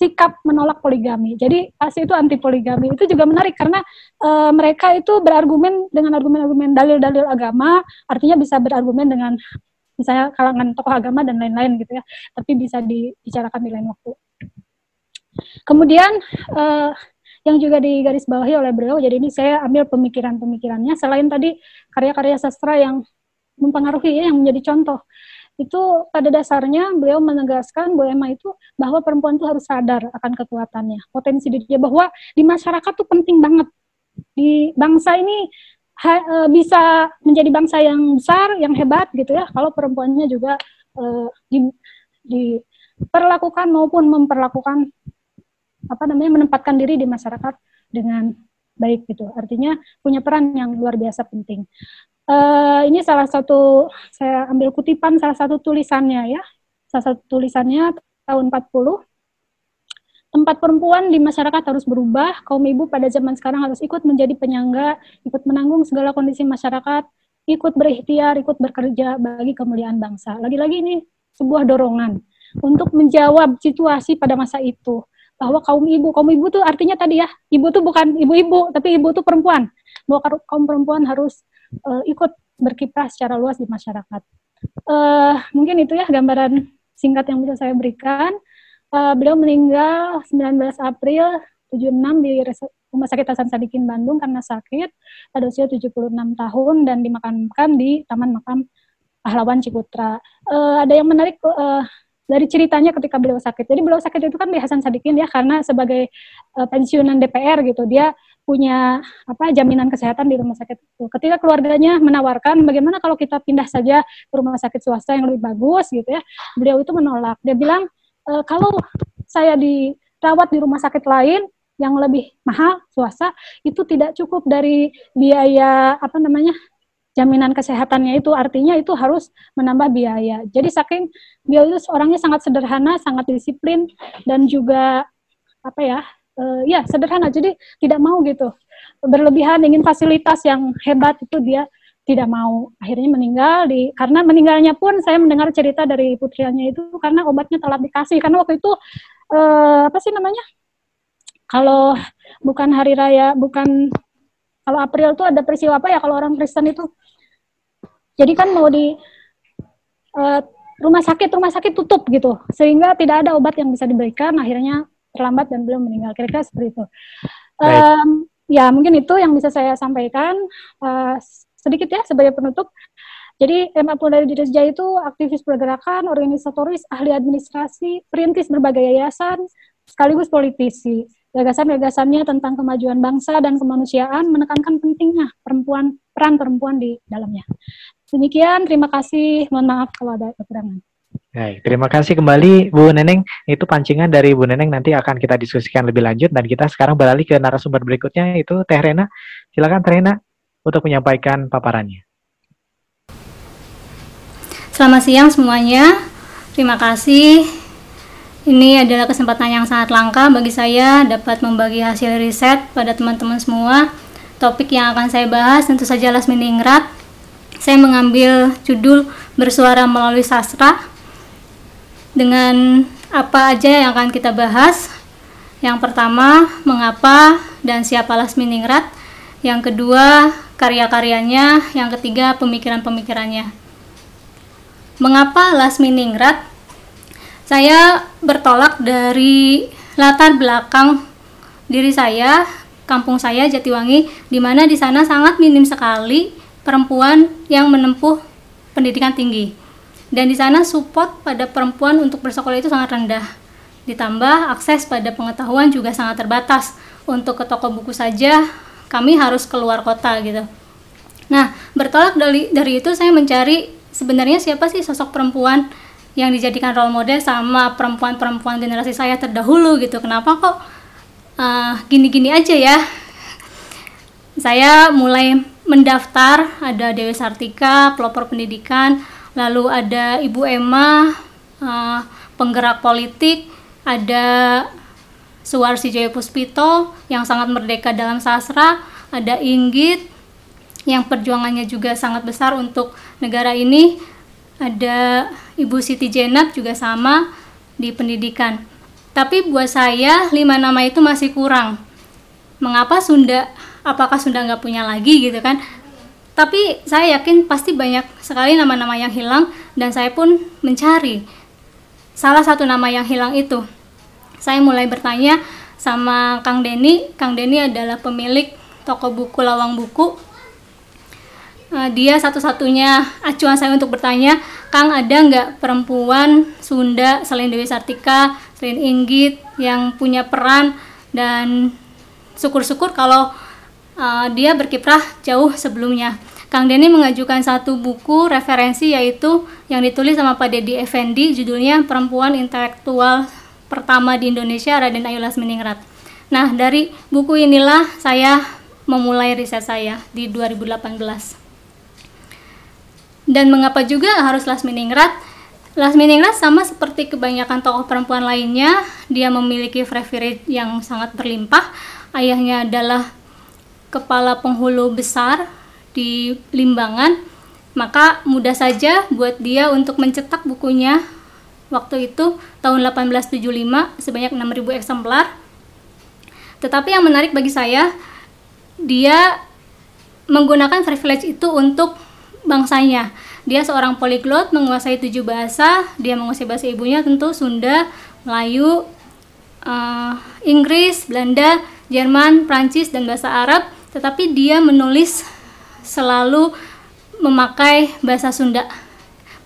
sikap menolak poligami. Jadi ASI itu anti poligami. Itu juga menarik karena e, mereka itu berargumen dengan argumen-argumen dalil-dalil agama, artinya bisa berargumen dengan misalnya kalangan tokoh agama dan lain-lain gitu ya tapi bisa dibicarakan di lain waktu kemudian uh, yang juga digarisbawahi oleh beliau jadi ini saya ambil pemikiran-pemikirannya selain tadi karya-karya sastra yang mempengaruhi ya, yang menjadi contoh itu pada dasarnya beliau menegaskan Bu Emma itu bahwa perempuan itu harus sadar akan kekuatannya, potensi dirinya bahwa di masyarakat tuh penting banget. Di bangsa ini ha, e, bisa menjadi bangsa yang besar, yang hebat gitu ya, kalau perempuannya juga e, di, diperlakukan maupun memperlakukan apa namanya menempatkan diri di masyarakat dengan baik gitu. Artinya punya peran yang luar biasa penting. Uh, ini salah satu saya ambil kutipan salah satu tulisannya ya. Salah satu tulisannya tahun 40 tempat perempuan di masyarakat harus berubah. Kaum ibu pada zaman sekarang harus ikut menjadi penyangga, ikut menanggung segala kondisi masyarakat, ikut berikhtiar, ikut bekerja bagi kemuliaan bangsa. Lagi-lagi ini sebuah dorongan untuk menjawab situasi pada masa itu bahwa kaum ibu, kaum ibu tuh artinya tadi ya, ibu tuh bukan ibu-ibu, tapi ibu tuh perempuan. Bahwa kaum perempuan harus uh, ikut berkiprah secara luas di masyarakat. Uh, mungkin itu ya gambaran singkat yang bisa saya berikan. Uh, beliau meninggal 19 April 76 di Rumah Sakit Hasan Sadikin Bandung karena sakit pada usia 76 tahun dan dimakamkan di Taman Makam Pahlawan Cikutra. Uh, ada yang menarik uh, dari ceritanya ketika beliau sakit. Jadi beliau sakit itu kan di Hasan Sadikin ya karena sebagai uh, pensiunan DPR gitu dia punya apa jaminan kesehatan di rumah sakit itu. Ketika keluarganya menawarkan bagaimana kalau kita pindah saja ke rumah sakit swasta yang lebih bagus gitu ya, beliau itu menolak. Dia bilang e, kalau saya dirawat di rumah sakit lain yang lebih mahal swasta itu tidak cukup dari biaya apa namanya jaminan kesehatannya itu artinya itu harus menambah biaya. Jadi saking beliau itu orangnya sangat sederhana, sangat disiplin dan juga apa ya uh, ya sederhana. Jadi tidak mau gitu berlebihan ingin fasilitas yang hebat itu dia tidak mau. Akhirnya meninggal di karena meninggalnya pun saya mendengar cerita dari putrianya itu karena obatnya telah dikasih. Karena waktu itu eh, apa sih namanya? Kalau bukan hari raya bukan kalau April itu ada peristiwa apa ya kalau orang Kristen itu? Jadi kan mau di eh, rumah sakit rumah sakit tutup gitu. Sehingga tidak ada obat yang bisa diberikan. Akhirnya terlambat dan belum meninggal. Kira-kira seperti itu. Um, ya mungkin itu yang bisa saya sampaikan. Uh, sedikit ya sebagai penutup. Jadi MA dari Dirja itu aktivis pergerakan, organisatoris, ahli administrasi, perintis berbagai yayasan, sekaligus politisi. Gagasan-gagasannya tentang kemajuan bangsa dan kemanusiaan menekankan pentingnya perempuan peran perempuan di dalamnya. Demikian, terima kasih. Mohon maaf kalau ada kekurangan. Baik, terima kasih kembali Bu Neneng. Itu pancingan dari Bu Neneng nanti akan kita diskusikan lebih lanjut dan kita sekarang beralih ke narasumber berikutnya itu Teh Rena. Silakan Teh Rena untuk menyampaikan paparannya. Selamat siang semuanya. Terima kasih. Ini adalah kesempatan yang sangat langka bagi saya dapat membagi hasil riset pada teman-teman semua. Topik yang akan saya bahas tentu saja Lasminingrat. Saya mengambil judul bersuara melalui sastra dengan apa aja yang akan kita bahas. Yang pertama, mengapa dan siapa Lasminingrat. Yang kedua, karya-karyanya, yang ketiga pemikiran-pemikirannya. Mengapa Lasmi Ningrat? Saya bertolak dari latar belakang diri saya, kampung saya Jatiwangi, di mana di sana sangat minim sekali perempuan yang menempuh pendidikan tinggi. Dan di sana support pada perempuan untuk bersekolah itu sangat rendah. Ditambah akses pada pengetahuan juga sangat terbatas. Untuk ke toko buku saja kami harus keluar kota gitu. Nah, bertolak dari dari itu saya mencari sebenarnya siapa sih sosok perempuan yang dijadikan role model sama perempuan-perempuan generasi saya terdahulu gitu. Kenapa kok uh, gini-gini aja ya? Saya mulai mendaftar ada Dewi Sartika, pelopor pendidikan, lalu ada Ibu Emma, uh, penggerak politik, ada Suwarsi Jaya Puspito yang sangat merdeka dalam sastra, ada Inggit yang perjuangannya juga sangat besar untuk negara ini, ada Ibu Siti Jenab juga sama di pendidikan. Tapi buat saya lima nama itu masih kurang. Mengapa Sunda? Apakah Sunda nggak punya lagi gitu kan? Tapi saya yakin pasti banyak sekali nama-nama yang hilang dan saya pun mencari salah satu nama yang hilang itu saya mulai bertanya sama Kang Denny. Kang Denny adalah pemilik toko buku Lawang Buku. Uh, dia satu-satunya acuan saya untuk bertanya, Kang ada nggak perempuan Sunda selain Dewi Sartika, selain Inggit yang punya peran dan syukur-syukur kalau uh, dia berkiprah jauh sebelumnya. Kang Denny mengajukan satu buku referensi yaitu yang ditulis sama Pak Dedi Effendi judulnya Perempuan Intelektual pertama di Indonesia Raden Ayu Lasminingrat. Nah, dari buku inilah saya memulai riset saya di 2018. Dan mengapa juga harus Lasminingrat? Lasminingrat sama seperti kebanyakan tokoh perempuan lainnya, dia memiliki privilege yang sangat berlimpah. Ayahnya adalah kepala penghulu besar di Limbangan, maka mudah saja buat dia untuk mencetak bukunya waktu itu tahun 1875 sebanyak 6000 eksemplar. Tetapi yang menarik bagi saya, dia menggunakan privilege itu untuk bangsanya. Dia seorang poliglot, menguasai tujuh bahasa. Dia menguasai bahasa ibunya tentu Sunda, Melayu, uh, Inggris, Belanda, Jerman, Prancis, dan bahasa Arab. Tetapi dia menulis selalu memakai bahasa Sunda,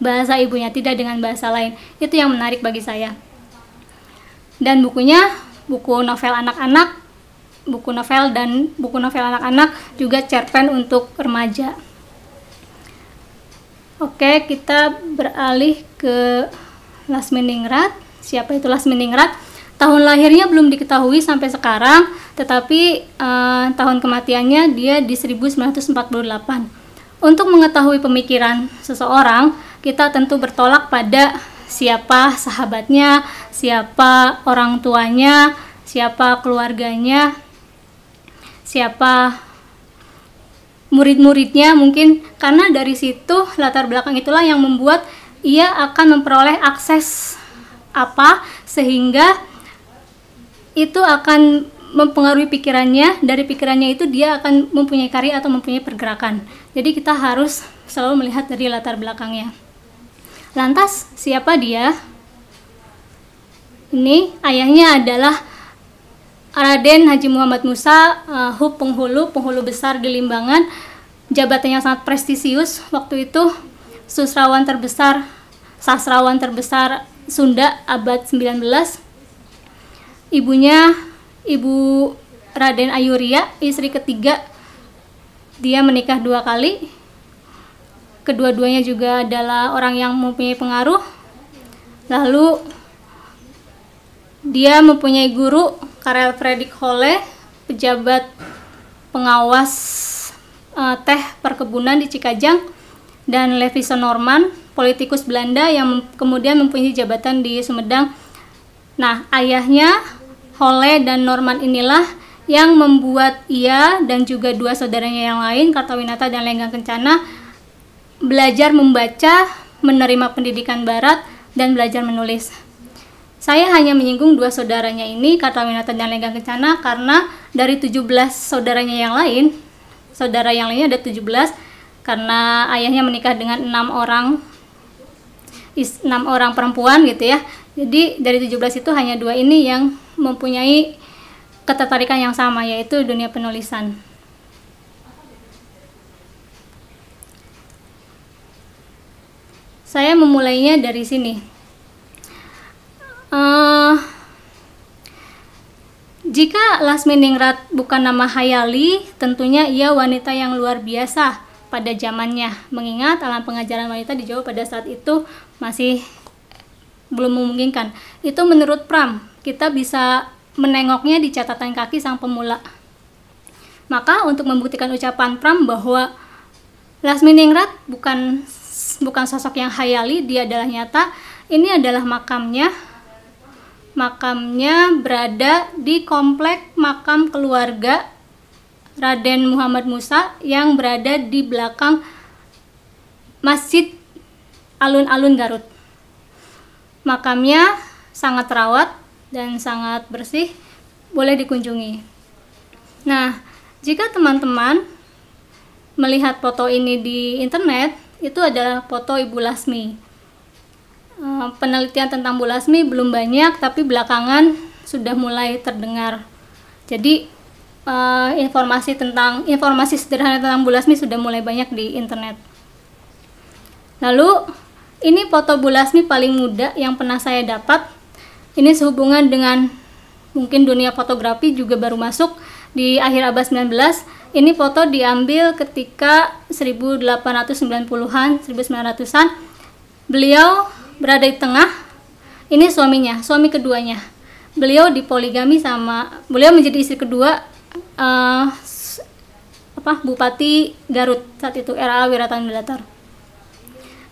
bahasa ibunya, tidak dengan bahasa lain. Itu yang menarik bagi saya. Dan bukunya, buku novel anak-anak, buku novel dan buku novel anak-anak juga cerpen untuk remaja. Oke, kita beralih ke Lasminingrat. Siapa itu Lasminingrat? Tahun lahirnya belum diketahui sampai sekarang, tetapi uh, tahun kematiannya dia di 1948. Untuk mengetahui pemikiran seseorang, kita tentu bertolak pada siapa sahabatnya, siapa orang tuanya, siapa keluarganya, siapa murid-muridnya mungkin. Karena dari situ latar belakang itulah yang membuat ia akan memperoleh akses apa sehingga itu akan mempengaruhi pikirannya. Dari pikirannya itu dia akan mempunyai karya atau mempunyai pergerakan. Jadi kita harus selalu melihat dari latar belakangnya lantas siapa dia ini ayahnya adalah Raden Haji Muhammad Musa, uh, Hub penghulu, penghulu besar di Limbangan, jabatannya sangat prestisius waktu itu, sustrawan terbesar, sastrawan terbesar Sunda abad 19. Ibunya Ibu Raden Ayuria, istri ketiga. Dia menikah dua kali. Kedua-duanya juga adalah orang yang mempunyai pengaruh. Lalu dia mempunyai guru Karel Fredrik Holle, pejabat pengawas uh, teh perkebunan di Cikajang, dan Levison Norman, politikus Belanda yang kemudian mempunyai jabatan di Sumedang. Nah, ayahnya Holle dan Norman inilah yang membuat ia dan juga dua saudaranya yang lain, Kartawinata dan Lenggang Kencana, belajar membaca, menerima pendidikan barat, dan belajar menulis. Saya hanya menyinggung dua saudaranya ini, Kartawinata dan Lenggang Kencana, karena dari 17 saudaranya yang lain, saudara yang lainnya ada 17, karena ayahnya menikah dengan enam orang enam orang perempuan gitu ya. Jadi dari 17 itu hanya dua ini yang mempunyai ketertarikan yang sama yaitu dunia penulisan. Saya memulainya dari sini. Uh, jika Lasminingrat bukan nama Hayali, tentunya ia wanita yang luar biasa pada zamannya. Mengingat alam pengajaran wanita di Jawa pada saat itu masih belum memungkinkan. Itu menurut Pram, kita bisa menengoknya di catatan kaki sang pemula. Maka untuk membuktikan ucapan Pram bahwa Lasminingrat bukan bukan sosok yang hayali, dia adalah nyata. Ini adalah makamnya makamnya berada di komplek makam keluarga Raden Muhammad Musa yang berada di belakang Masjid Alun-Alun Garut. Makamnya sangat terawat dan sangat bersih, boleh dikunjungi. Nah, jika teman-teman melihat foto ini di internet, itu adalah foto Ibu Lasmi. Eh, penelitian tentang bulasmi belum banyak tapi belakangan sudah mulai terdengar. Jadi uh, informasi tentang informasi sederhana tentang bulasmi sudah mulai banyak di internet. Lalu ini foto bulasmi paling muda yang pernah saya dapat. Ini sehubungan dengan mungkin dunia fotografi juga baru masuk di akhir abad 19 ini foto diambil ketika 1890-an 1900-an beliau berada di tengah ini suaminya suami keduanya beliau dipoligami sama beliau menjadi istri kedua uh, apa Bupati Garut saat itu RA Wiratanudatar.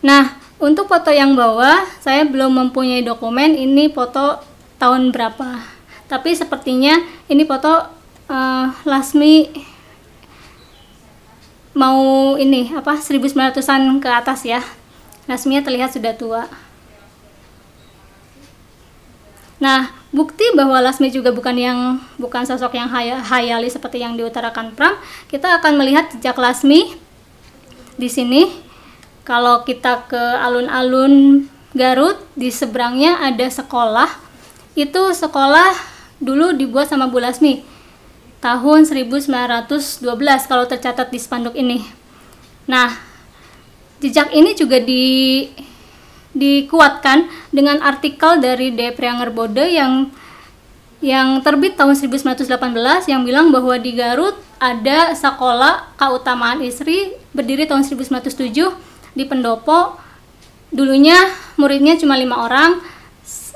Nah, untuk foto yang bawah saya belum mempunyai dokumen ini foto tahun berapa. Tapi sepertinya ini foto uh, Lasmi mau ini apa 1900-an ke atas ya. Lasminya terlihat sudah tua. Nah, bukti bahwa Lasmi juga bukan yang bukan sosok yang hayali seperti yang diutarakan Pram, kita akan melihat jejak Lasmi di sini. Kalau kita ke alun-alun Garut, di seberangnya ada sekolah. Itu sekolah dulu dibuat sama Bu Lasmi tahun 1912 kalau tercatat di spanduk ini. Nah, jejak ini juga di dikuatkan dengan artikel dari De Prianger Bode yang yang terbit tahun 1918 yang bilang bahwa di Garut ada sekolah keutamaan istri berdiri tahun 1907 di Pendopo. Dulunya muridnya cuma lima orang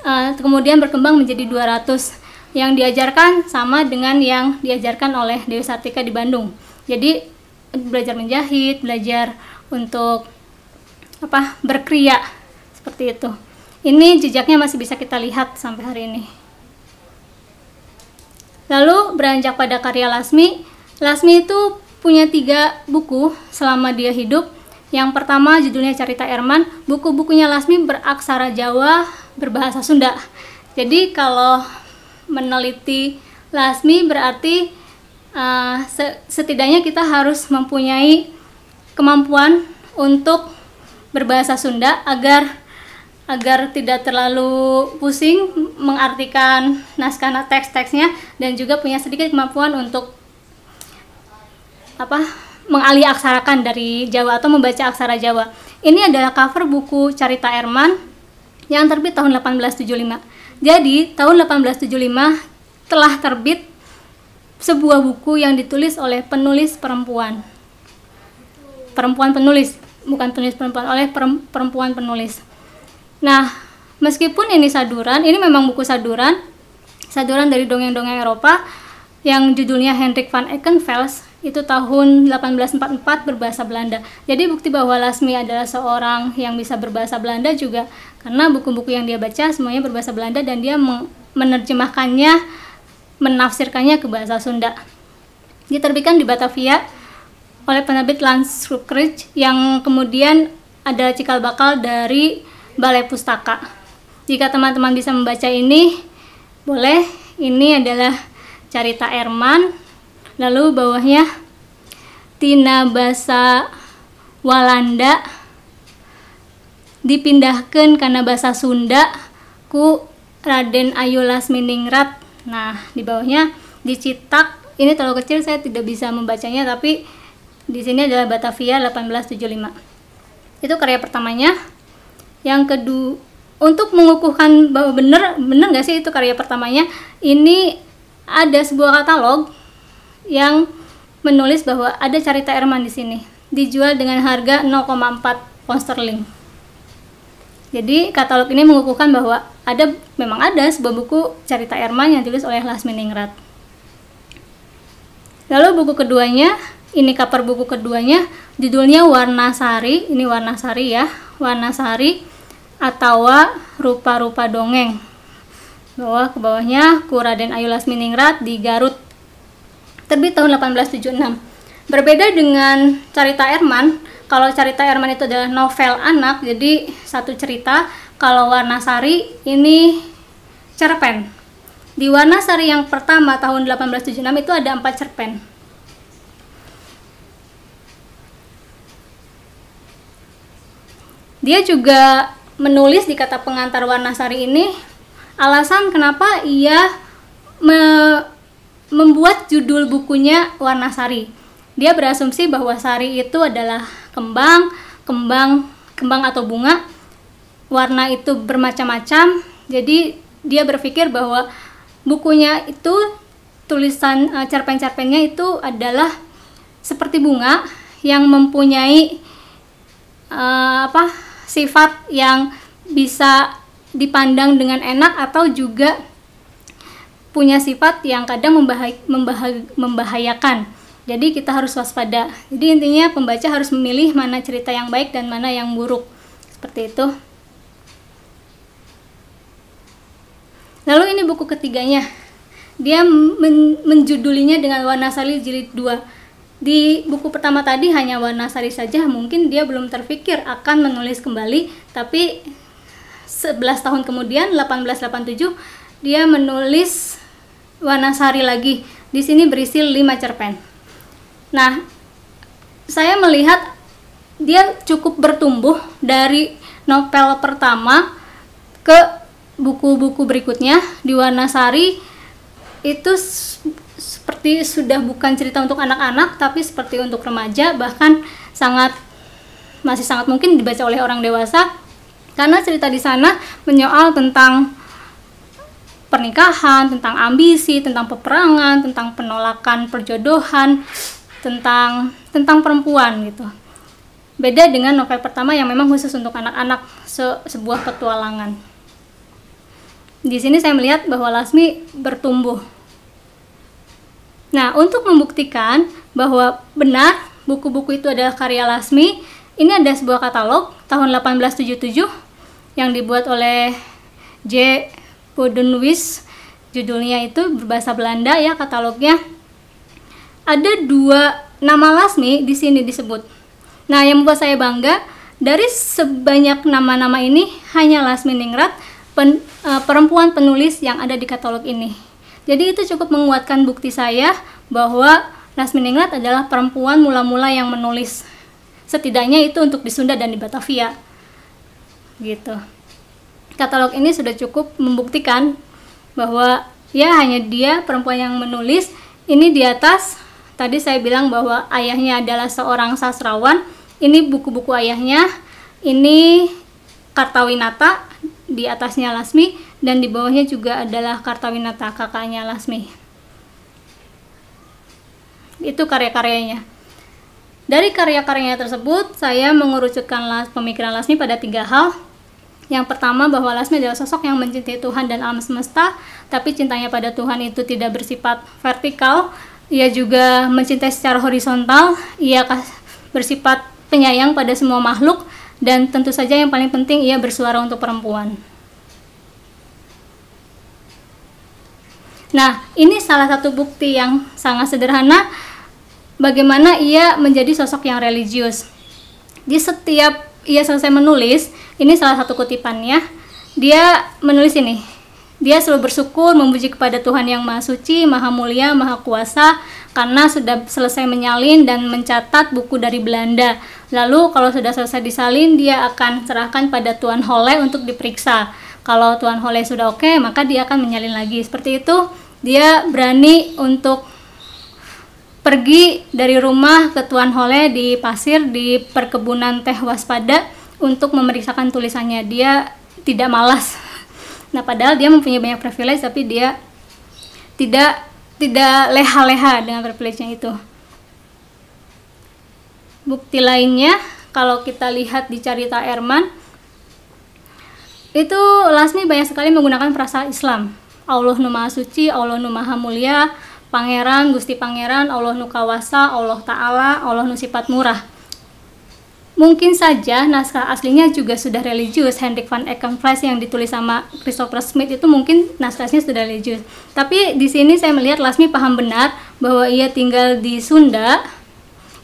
uh, kemudian berkembang menjadi 200 yang diajarkan sama dengan yang diajarkan oleh Dewi Sartika di Bandung jadi belajar menjahit belajar untuk apa berkria seperti itu. Ini jejaknya masih bisa kita lihat sampai hari ini. Lalu beranjak pada karya Lasmi, Lasmi itu punya tiga buku selama dia hidup. Yang pertama judulnya Carita Erman, buku-bukunya Lasmi beraksara Jawa, berbahasa Sunda. Jadi kalau meneliti Lasmi berarti uh, setidaknya kita harus mempunyai kemampuan untuk berbahasa Sunda agar agar tidak terlalu pusing mengartikan naskah teks-teksnya dan juga punya sedikit kemampuan untuk apa mengalih aksarakan dari Jawa atau membaca aksara Jawa. Ini adalah cover buku Carita Erman yang terbit tahun 1875. Jadi, tahun 1875 telah terbit sebuah buku yang ditulis oleh penulis perempuan. Perempuan penulis, bukan penulis perempuan, oleh perempuan penulis. Nah, meskipun ini saduran, ini memang buku saduran, saduran dari dongeng-dongeng Eropa yang judulnya Hendrik van Eckenvels itu tahun 1844 berbahasa Belanda. Jadi bukti bahwa Lasmi adalah seorang yang bisa berbahasa Belanda juga karena buku-buku yang dia baca semuanya berbahasa Belanda dan dia menerjemahkannya, menafsirkannya ke bahasa Sunda. Diterbitkan di Batavia oleh penerbit Landskroekridge yang kemudian ada cikal bakal dari Balai Pustaka. Jika teman-teman bisa membaca ini, boleh. Ini adalah Carita Erman. Lalu bawahnya Tina Basa Walanda dipindahkan karena bahasa Sunda ku Raden Ayu Lasminingrat. Nah, di bawahnya dicetak ini terlalu kecil saya tidak bisa membacanya tapi di sini adalah Batavia 1875. Itu karya pertamanya yang kedua untuk mengukuhkan bahwa benar benar nggak sih itu karya pertamanya ini ada sebuah katalog yang menulis bahwa ada cerita Erman di sini dijual dengan harga 0,4 pound sterling. Jadi katalog ini mengukuhkan bahwa ada memang ada sebuah buku cerita Erman yang ditulis oleh Lasminingrat. Lalu buku keduanya, ini cover buku keduanya, judulnya Warna Sari. Ini Warna Sari ya, Warna Sari atau rupa-rupa dongeng bawah ke bawahnya Kuraden Ayu Lasminingrat di Garut. Terbit tahun 1876 berbeda dengan Carita Erman kalau Carita Erman itu adalah novel anak jadi satu cerita kalau Warna Sari ini cerpen. Di Warna Sari yang pertama tahun 1876 itu ada empat cerpen. Dia juga menulis di kata pengantar warna sari ini alasan kenapa ia me membuat judul bukunya warna sari. Dia berasumsi bahwa sari itu adalah kembang, kembang, kembang atau bunga. Warna itu bermacam-macam. Jadi dia berpikir bahwa bukunya itu tulisan uh, cerpen-cerpennya itu adalah seperti bunga yang mempunyai uh, apa sifat yang bisa dipandang dengan enak atau juga punya sifat yang kadang membahaya, membahaya, membahayakan. Jadi kita harus waspada. Jadi intinya pembaca harus memilih mana cerita yang baik dan mana yang buruk. Seperti itu. Lalu ini buku ketiganya. Dia men menjudulinya dengan Warna Sari jilid 2. Di buku pertama tadi hanya Warna Sari saja, mungkin dia belum terpikir akan menulis kembali, tapi 11 tahun kemudian 1887 dia menulis Warna Sari lagi. Di sini berisi 5 cerpen. Nah, saya melihat dia cukup bertumbuh dari novel pertama ke buku-buku berikutnya di Warna Sari itu seperti sudah bukan cerita untuk anak-anak tapi seperti untuk remaja bahkan sangat masih sangat mungkin dibaca oleh orang dewasa karena cerita di sana menyoal tentang pernikahan, tentang ambisi, tentang peperangan, tentang penolakan perjodohan, tentang tentang perempuan gitu. Beda dengan novel pertama yang memang khusus untuk anak-anak se sebuah petualangan. Di sini saya melihat bahwa Lasmi bertumbuh. Nah, untuk membuktikan bahwa benar buku-buku itu adalah karya Lasmi, ini ada sebuah katalog tahun 1877 yang dibuat oleh J. Bodenwis. Judulnya itu berbahasa Belanda ya katalognya ada dua nama Lasmi di sini disebut. Nah, yang membuat saya bangga dari sebanyak nama-nama ini hanya Lasmi Ningrat pen, uh, perempuan penulis yang ada di katalog ini. Jadi itu cukup menguatkan bukti saya bahwa Lasmi Ningrat adalah perempuan mula-mula yang menulis. Setidaknya itu untuk di Sunda dan di Batavia. Gitu. Katalog ini sudah cukup membuktikan bahwa ya hanya dia perempuan yang menulis. Ini di atas Tadi saya bilang bahwa ayahnya adalah seorang sastrawan. Ini buku-buku ayahnya. Ini Kartawinata, di atasnya Lasmi dan di bawahnya juga adalah Kartawinata, kakaknya Lasmi. Itu karya-karyanya. Dari karya-karyanya tersebut, saya mengerucutkan las, pemikiran Lasmi pada tiga hal. Yang pertama bahwa Lasmi adalah sosok yang mencintai Tuhan dan alam semesta, tapi cintanya pada Tuhan itu tidak bersifat vertikal, ia juga mencintai secara horizontal, ia bersifat penyayang pada semua makhluk, dan tentu saja yang paling penting ia bersuara untuk perempuan. Nah, ini salah satu bukti yang sangat sederhana bagaimana ia menjadi sosok yang religius. Di setiap ia selesai menulis, ini salah satu kutipannya, dia menulis ini, dia selalu bersyukur memuji kepada Tuhan yang Maha Suci, Maha Mulia, Maha Kuasa karena sudah selesai menyalin dan mencatat buku dari Belanda. Lalu kalau sudah selesai disalin, dia akan serahkan pada Tuan Hole untuk diperiksa. Kalau Tuan Hole sudah oke, maka dia akan menyalin lagi. Seperti itu, dia berani untuk pergi dari rumah ke Tuan Hole di pasir di perkebunan teh waspada untuk memeriksakan tulisannya. Dia tidak malas Nah, padahal dia mempunyai banyak privilege tapi dia tidak tidak leha-leha dengan privilege-nya itu. Bukti lainnya, kalau kita lihat di cerita Erman, itu Lasmi banyak sekali menggunakan perasa Islam. Allah nu Maha Suci, Allah Maha Mulia, Pangeran, Gusti Pangeran, Allah nu Kawasa, Allah Ta'ala, Allah nu Sifat Murah. Mungkin saja naskah aslinya juga sudah religius. Hendrik van Eckenfles yang ditulis sama Christopher Smith itu mungkin naskahnya sudah religius. Tapi di sini saya melihat Lasmi paham benar bahwa ia tinggal di Sunda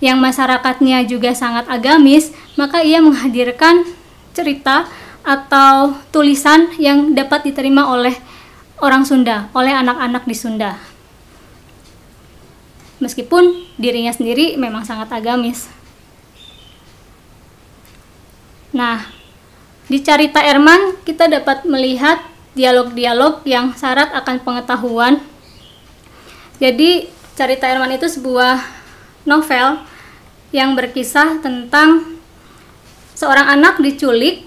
yang masyarakatnya juga sangat agamis, maka ia menghadirkan cerita atau tulisan yang dapat diterima oleh orang Sunda, oleh anak-anak di Sunda. Meskipun dirinya sendiri memang sangat agamis. Nah, di cerita Erman kita dapat melihat dialog-dialog yang syarat akan pengetahuan. Jadi, cerita Erman itu sebuah novel yang berkisah tentang seorang anak diculik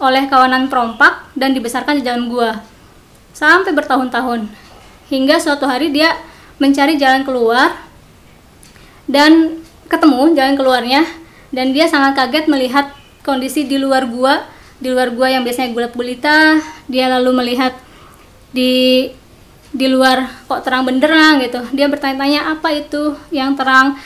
oleh kawanan perompak dan dibesarkan di dalam gua sampai bertahun-tahun hingga suatu hari dia mencari jalan keluar dan ketemu jalan keluarnya. Dan dia sangat kaget melihat kondisi di luar gua. Di luar gua yang biasanya gelap gulita dia lalu melihat di di luar kok terang benderang gitu. Dia bertanya-tanya apa itu yang terang?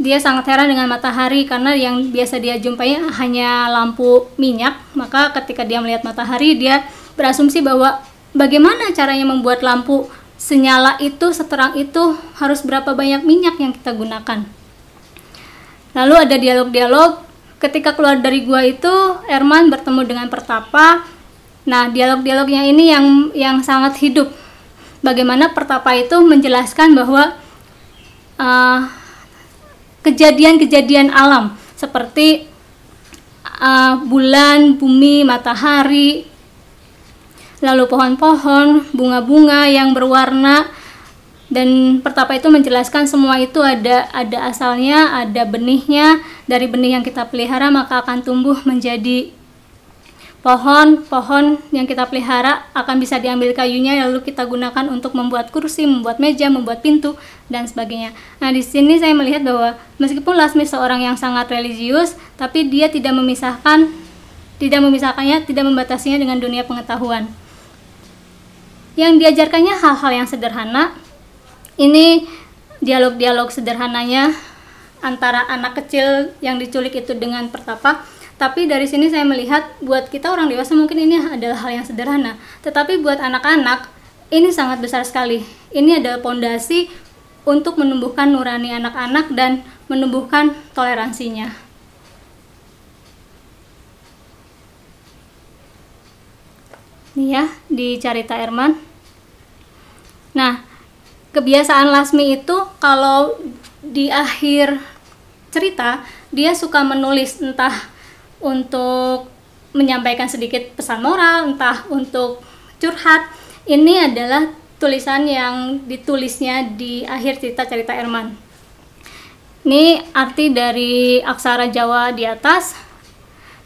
Dia sangat heran dengan matahari karena yang biasa dia jumpai hanya lampu minyak. Maka ketika dia melihat matahari dia berasumsi bahwa bagaimana caranya membuat lampu senyala itu seterang itu harus berapa banyak minyak yang kita gunakan. Lalu ada dialog-dialog. Ketika keluar dari gua itu Erman bertemu dengan Pertapa. Nah dialog-dialognya ini yang yang sangat hidup. Bagaimana Pertapa itu menjelaskan bahwa uh, kejadian-kejadian alam seperti uh, bulan, bumi, matahari, lalu pohon-pohon, bunga-bunga yang berwarna dan pertapa itu menjelaskan semua itu ada ada asalnya, ada benihnya. Dari benih yang kita pelihara maka akan tumbuh menjadi pohon-pohon yang kita pelihara akan bisa diambil kayunya lalu kita gunakan untuk membuat kursi, membuat meja, membuat pintu dan sebagainya. Nah, di sini saya melihat bahwa meskipun Lasmi seorang yang sangat religius, tapi dia tidak memisahkan tidak memisahkannya, tidak membatasinya dengan dunia pengetahuan. Yang diajarkannya hal-hal yang sederhana. Ini dialog-dialog sederhananya antara anak kecil yang diculik itu dengan pertapa tapi dari sini saya melihat buat kita orang dewasa mungkin ini adalah hal yang sederhana, tetapi buat anak-anak ini sangat besar sekali. Ini adalah pondasi untuk menumbuhkan nurani anak-anak dan menumbuhkan toleransinya. Ini ya di Carita Erman. Nah, kebiasaan Lasmi itu kalau di akhir cerita dia suka menulis entah untuk menyampaikan sedikit pesan moral, entah untuk curhat. Ini adalah tulisan yang ditulisnya di akhir cerita cerita Erman. Ini arti dari aksara Jawa di atas.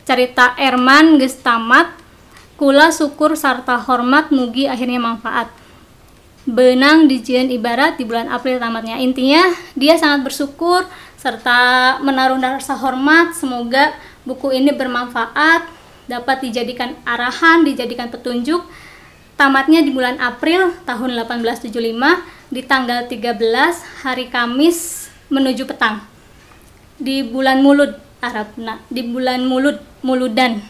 Cerita Erman gestamat, kula syukur serta hormat mugi akhirnya manfaat. Benang dijian ibarat di bulan April tamatnya. Intinya dia sangat bersyukur serta menaruh rasa hormat semoga buku ini bermanfaat, dapat dijadikan arahan, dijadikan petunjuk. Tamatnya di bulan April tahun 1875 di tanggal 13 hari Kamis menuju petang. Di bulan Mulud Arab. Nah, di bulan Mulud Muludan.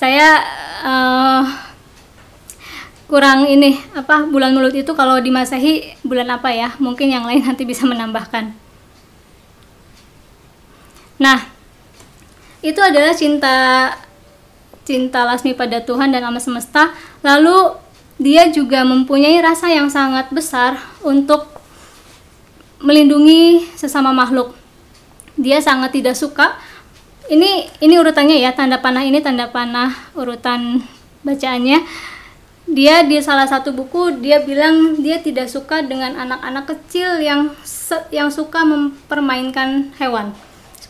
Saya uh, kurang ini apa bulan Mulud itu kalau di Masehi bulan apa ya? Mungkin yang lain nanti bisa menambahkan. Nah, itu adalah cinta cinta Lasmi pada Tuhan dan alam semesta. Lalu dia juga mempunyai rasa yang sangat besar untuk melindungi sesama makhluk. Dia sangat tidak suka. Ini ini urutannya ya, tanda panah ini tanda panah urutan bacaannya. Dia di salah satu buku dia bilang dia tidak suka dengan anak-anak kecil yang yang suka mempermainkan hewan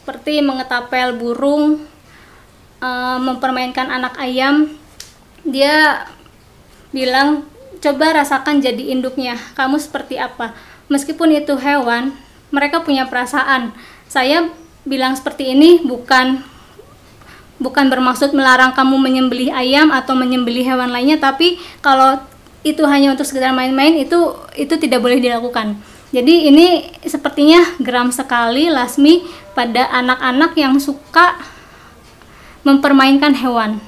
seperti mengetapel burung, uh, mempermainkan anak ayam. Dia bilang, coba rasakan jadi induknya, kamu seperti apa. Meskipun itu hewan, mereka punya perasaan. Saya bilang seperti ini bukan bukan bermaksud melarang kamu menyembelih ayam atau menyembelih hewan lainnya, tapi kalau itu hanya untuk sekedar main-main itu itu tidak boleh dilakukan. Jadi ini sepertinya geram sekali Lasmi pada anak-anak yang suka mempermainkan hewan.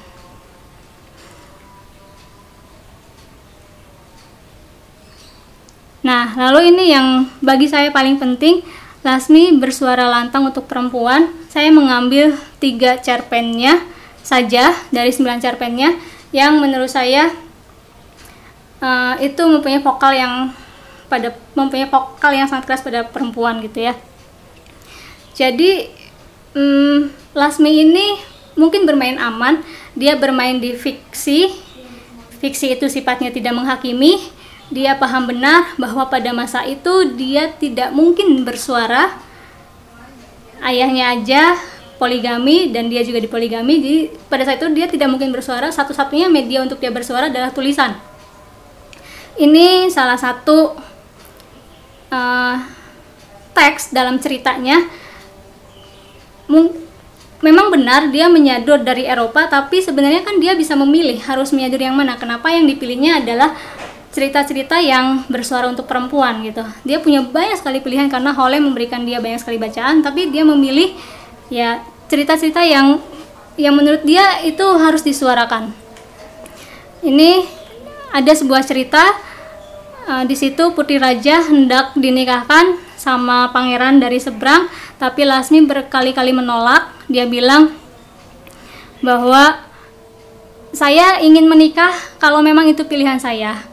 Nah, lalu ini yang bagi saya paling penting, Lasmi bersuara lantang untuk perempuan. Saya mengambil tiga cerpennya saja dari sembilan cerpennya yang menurut saya uh, itu mempunyai vokal yang pada mempunyai vokal yang sangat keras pada perempuan gitu ya. Jadi hmm, Lasmi ini mungkin bermain aman, dia bermain di fiksi. Fiksi itu sifatnya tidak menghakimi. Dia paham benar bahwa pada masa itu dia tidak mungkin bersuara. Ayahnya aja poligami dan dia juga dipoligami. Jadi pada saat itu dia tidak mungkin bersuara. Satu-satunya media untuk dia bersuara adalah tulisan. Ini salah satu uh, teks dalam ceritanya memang benar dia menyador dari Eropa tapi sebenarnya kan dia bisa memilih harus menyador yang mana kenapa yang dipilihnya adalah cerita-cerita yang bersuara untuk perempuan gitu. Dia punya banyak sekali pilihan karena Hole memberikan dia banyak sekali bacaan, tapi dia memilih ya cerita-cerita yang yang menurut dia itu harus disuarakan. Ini ada sebuah cerita uh, di situ Putri Raja hendak dinikahkan sama pangeran dari seberang, tapi Lasmi berkali-kali menolak. Dia bilang bahwa saya ingin menikah kalau memang itu pilihan saya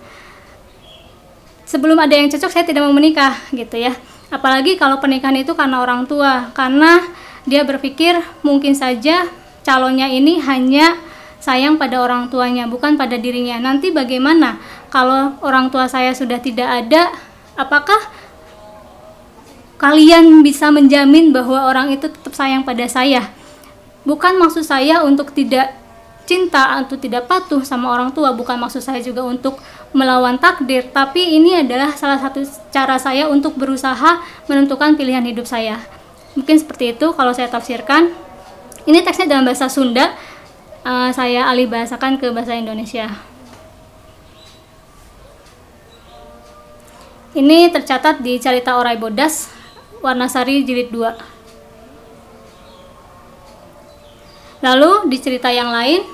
sebelum ada yang cocok saya tidak mau menikah gitu ya. Apalagi kalau pernikahan itu karena orang tua. Karena dia berpikir mungkin saja calonnya ini hanya sayang pada orang tuanya bukan pada dirinya. Nanti bagaimana? Kalau orang tua saya sudah tidak ada apakah kalian bisa menjamin bahwa orang itu tetap sayang pada saya? Bukan maksud saya untuk tidak cinta atau tidak patuh sama orang tua bukan maksud saya juga untuk melawan takdir tapi ini adalah salah satu cara saya untuk berusaha menentukan pilihan hidup saya. Mungkin seperti itu kalau saya tafsirkan. Ini teksnya dalam bahasa Sunda. Uh, saya alih bahasakan ke bahasa Indonesia. Ini tercatat di Carita Orai Bodas Warnasari jilid 2 lalu di cerita yang lain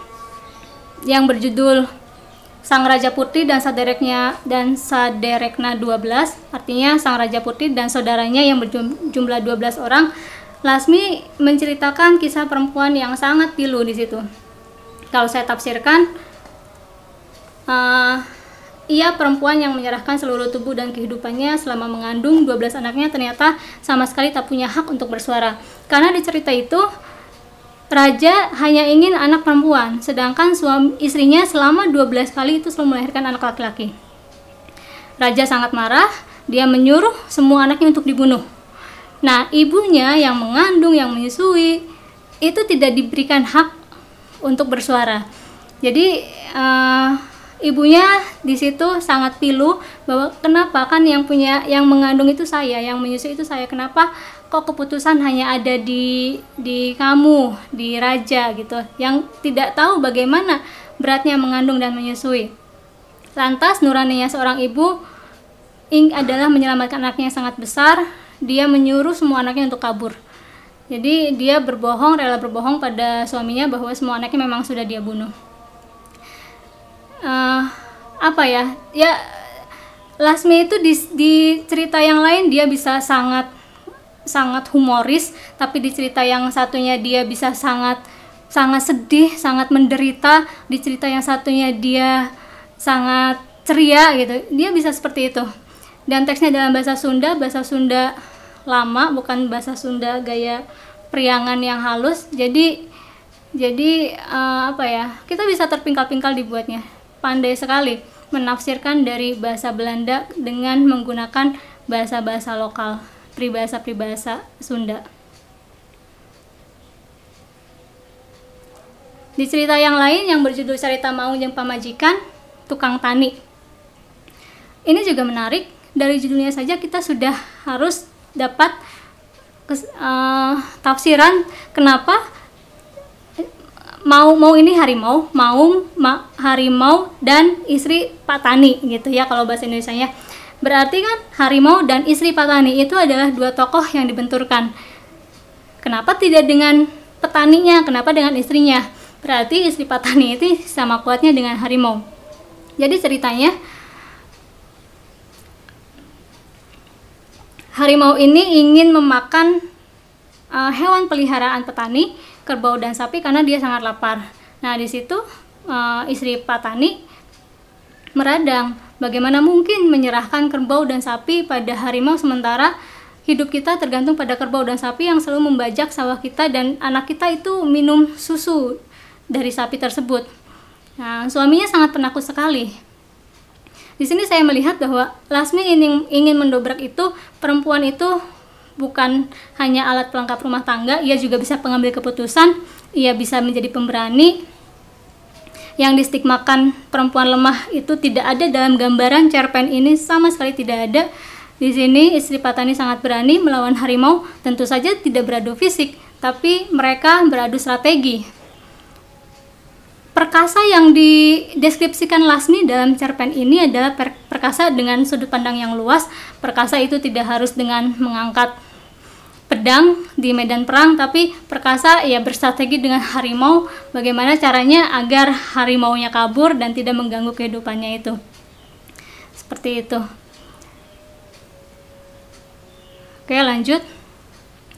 yang berjudul Sang Raja Putri dan sadereknya dan saderekna 12 artinya Sang Raja Putri dan saudaranya yang berjumlah 12 orang. Lasmi menceritakan kisah perempuan yang sangat pilu di situ. Kalau saya tafsirkan uh, ia perempuan yang menyerahkan seluruh tubuh dan kehidupannya selama mengandung 12 anaknya ternyata sama sekali tak punya hak untuk bersuara. Karena di cerita itu Raja hanya ingin anak perempuan, sedangkan suami istrinya selama 12 kali itu selalu melahirkan anak laki-laki. Raja sangat marah, dia menyuruh semua anaknya untuk dibunuh. Nah, ibunya yang mengandung, yang menyusui, itu tidak diberikan hak untuk bersuara. Jadi, uh, ibunya di situ sangat pilu bahwa kenapa kan yang punya yang mengandung itu saya, yang menyusui itu saya. Kenapa kok keputusan hanya ada di di kamu, di raja gitu, yang tidak tahu bagaimana beratnya mengandung dan menyusui. Lantas nuraninya seorang ibu ing adalah menyelamatkan anaknya yang sangat besar, dia menyuruh semua anaknya untuk kabur. Jadi dia berbohong, rela berbohong pada suaminya bahwa semua anaknya memang sudah dia bunuh. Uh, apa ya? Ya Lasmi itu di, di cerita yang lain dia bisa sangat sangat humoris tapi di cerita yang satunya dia bisa sangat sangat sedih sangat menderita di cerita yang satunya dia sangat ceria gitu dia bisa seperti itu. Dan teksnya dalam bahasa Sunda bahasa Sunda lama bukan bahasa Sunda gaya priangan yang halus. Jadi jadi uh, apa ya kita bisa terpingkal-pingkal dibuatnya. Pandai sekali menafsirkan dari bahasa Belanda dengan menggunakan bahasa-bahasa lokal pribahasa-pribahasa Sunda. Di cerita yang lain yang berjudul Cerita Maung yang Pamajikan, Tukang Tani. Ini juga menarik, dari judulnya saja kita sudah harus dapat kes, uh, tafsiran kenapa mau mau ini harimau, mau ma, harimau dan istri Tani gitu ya kalau bahasa Indonesia-nya. Berarti kan harimau dan istri petani itu adalah dua tokoh yang dibenturkan. Kenapa tidak dengan petaninya? Kenapa dengan istrinya? Berarti istri petani itu sama kuatnya dengan harimau. Jadi ceritanya harimau ini ingin memakan uh, hewan peliharaan petani, kerbau dan sapi karena dia sangat lapar. Nah, di situ uh, istri petani meradang Bagaimana mungkin menyerahkan kerbau dan sapi pada harimau sementara hidup kita tergantung pada kerbau dan sapi yang selalu membajak sawah kita dan anak kita itu minum susu dari sapi tersebut. Nah, suaminya sangat penakut sekali. Di sini saya melihat bahwa Lasmi ingin, ingin mendobrak itu perempuan itu bukan hanya alat pelengkap rumah tangga, ia juga bisa pengambil keputusan, ia bisa menjadi pemberani, yang distigmakan perempuan lemah itu tidak ada dalam gambaran cerpen ini sama sekali tidak ada. Di sini istri Patani sangat berani melawan harimau, tentu saja tidak beradu fisik, tapi mereka beradu strategi. perkasa yang dideskripsikan Lasmi dalam cerpen ini adalah per perkasa dengan sudut pandang yang luas. Perkasa itu tidak harus dengan mengangkat pedang di medan perang, tapi perkasa ya berstrategi dengan harimau. Bagaimana caranya agar harimaunya kabur dan tidak mengganggu kehidupannya itu. Seperti itu. Oke, lanjut.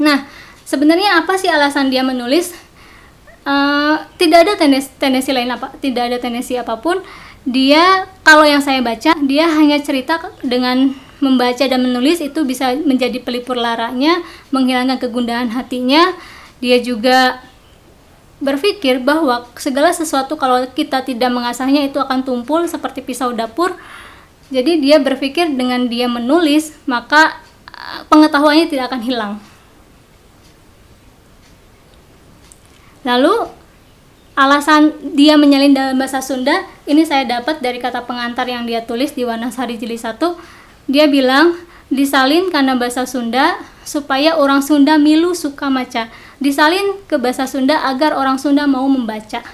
Nah, sebenarnya apa sih alasan dia menulis? Uh, tidak ada tendensi, tendensi lain apa, tidak ada tendensi apa pun. Dia kalau yang saya baca, dia hanya cerita dengan membaca dan menulis itu bisa menjadi pelipur laranya, menghilangkan kegundahan hatinya. Dia juga berpikir bahwa segala sesuatu kalau kita tidak mengasahnya itu akan tumpul seperti pisau dapur. Jadi dia berpikir dengan dia menulis, maka eh, pengetahuannya tidak akan hilang. Lalu alasan dia menyalin dalam bahasa Sunda ini saya dapat dari kata pengantar yang dia tulis di Wanasari Jili 1 dia bilang disalin karena bahasa Sunda supaya orang Sunda milu suka maca. Disalin ke bahasa Sunda agar orang Sunda mau membaca.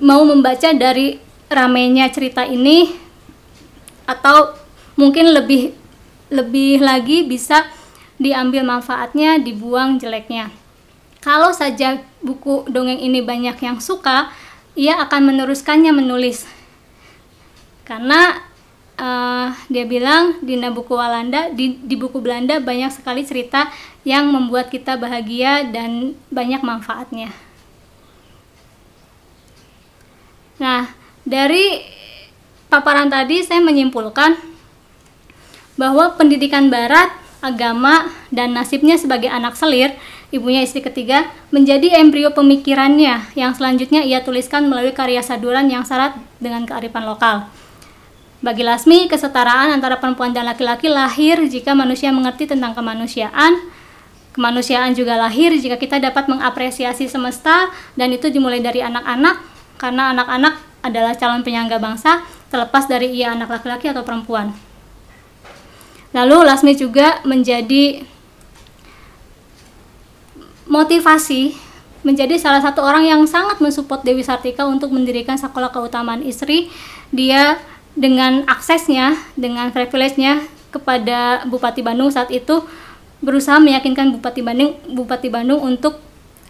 Mau membaca dari ramenya cerita ini atau mungkin lebih lebih lagi bisa diambil manfaatnya dibuang jeleknya. Kalau saja buku dongeng ini banyak yang suka, ia akan meneruskannya menulis. Karena uh, dia bilang di buku Walanda, di, di buku Belanda banyak sekali cerita yang membuat kita bahagia dan banyak manfaatnya. Nah, dari paparan tadi saya menyimpulkan bahwa pendidikan barat, agama, dan nasibnya sebagai anak selir ibunya istri ketiga, menjadi embrio pemikirannya yang selanjutnya ia tuliskan melalui karya saduran yang syarat dengan kearifan lokal. Bagi Lasmi, kesetaraan antara perempuan dan laki-laki lahir jika manusia mengerti tentang kemanusiaan. Kemanusiaan juga lahir jika kita dapat mengapresiasi semesta dan itu dimulai dari anak-anak karena anak-anak adalah calon penyangga bangsa terlepas dari ia anak laki-laki atau perempuan. Lalu Lasmi juga menjadi motivasi menjadi salah satu orang yang sangat mensupport Dewi Sartika untuk mendirikan sekolah keutamaan istri. Dia dengan aksesnya, dengan privilege-nya kepada Bupati Bandung saat itu berusaha meyakinkan Bupati Bandung Bupati Bandung untuk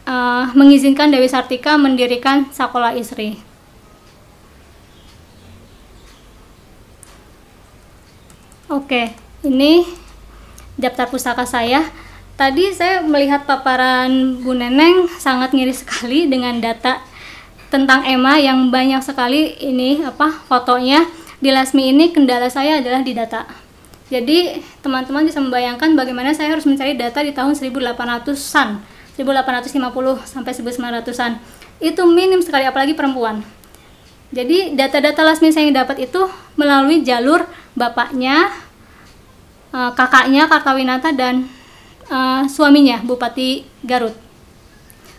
uh, mengizinkan Dewi Sartika mendirikan sekolah istri. Oke, ini daftar pustaka saya. Tadi saya melihat paparan Bu Neneng sangat ngiri sekali dengan data tentang Emma yang banyak sekali ini apa fotonya. Di Lasmi ini kendala saya adalah di data. Jadi teman-teman bisa membayangkan bagaimana saya harus mencari data di tahun 1800-an, 1850 sampai 1900-an. Itu minim sekali apalagi perempuan. Jadi data-data Lasmi saya yang dapat itu melalui jalur bapaknya, eh, kakaknya Kartawinata dan uh, suaminya Bupati Garut.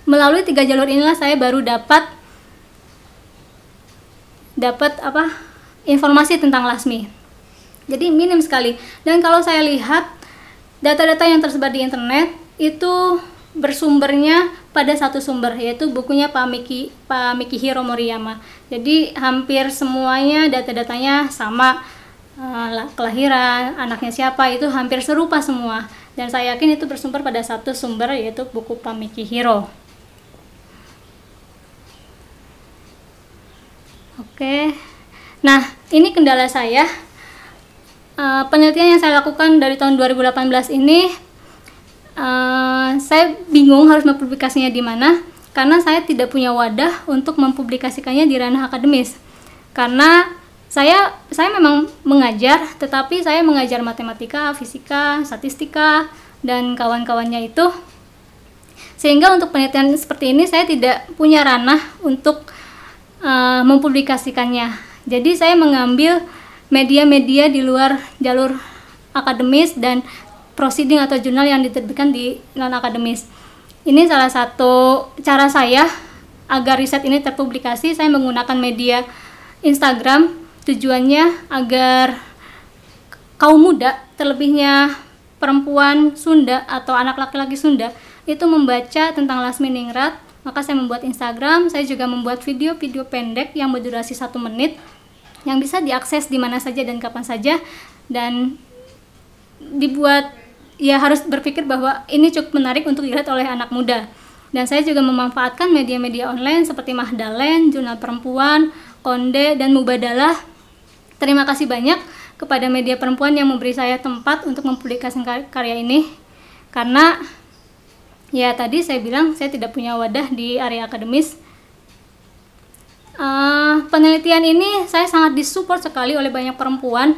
Melalui tiga jalur inilah saya baru dapat dapat apa informasi tentang Lasmi. Jadi minim sekali. Dan kalau saya lihat data-data yang tersebar di internet itu bersumbernya pada satu sumber yaitu bukunya Pak Miki Pak Mikihiro Moriyama. Jadi hampir semuanya data-datanya sama uh, kelahiran, anaknya siapa itu hampir serupa semua dan saya yakin itu bersumber pada satu sumber yaitu buku Pamiki Hiro. Oke, nah ini kendala saya. Uh, penelitian yang saya lakukan dari tahun 2018 ini, uh, saya bingung harus mempublikasinya di mana karena saya tidak punya wadah untuk mempublikasikannya di ranah akademis. Karena saya saya memang mengajar tetapi saya mengajar matematika fisika statistika dan kawan-kawannya itu sehingga untuk penelitian seperti ini saya tidak punya ranah untuk uh, mempublikasikannya jadi saya mengambil media-media di luar jalur akademis dan proceeding atau jurnal yang diterbitkan di non akademis ini salah satu cara saya agar riset ini terpublikasi. Saya menggunakan media Instagram. Tujuannya agar kaum muda, terlebihnya perempuan Sunda atau anak laki-laki Sunda itu membaca tentang Lasmi Ningrat Maka saya membuat Instagram, saya juga membuat video-video pendek yang berdurasi satu menit yang bisa diakses di mana saja dan kapan saja dan dibuat ya harus berpikir bahwa ini cukup menarik untuk dilihat oleh anak muda. Dan saya juga memanfaatkan media-media online seperti Mahdalen, Jurnal Perempuan, Konde, dan Mubadalah. Terima kasih banyak kepada media perempuan yang memberi saya tempat untuk mempublikasikan karya ini. Karena ya tadi saya bilang saya tidak punya wadah di area akademis. Uh, penelitian ini saya sangat disupport sekali oleh banyak perempuan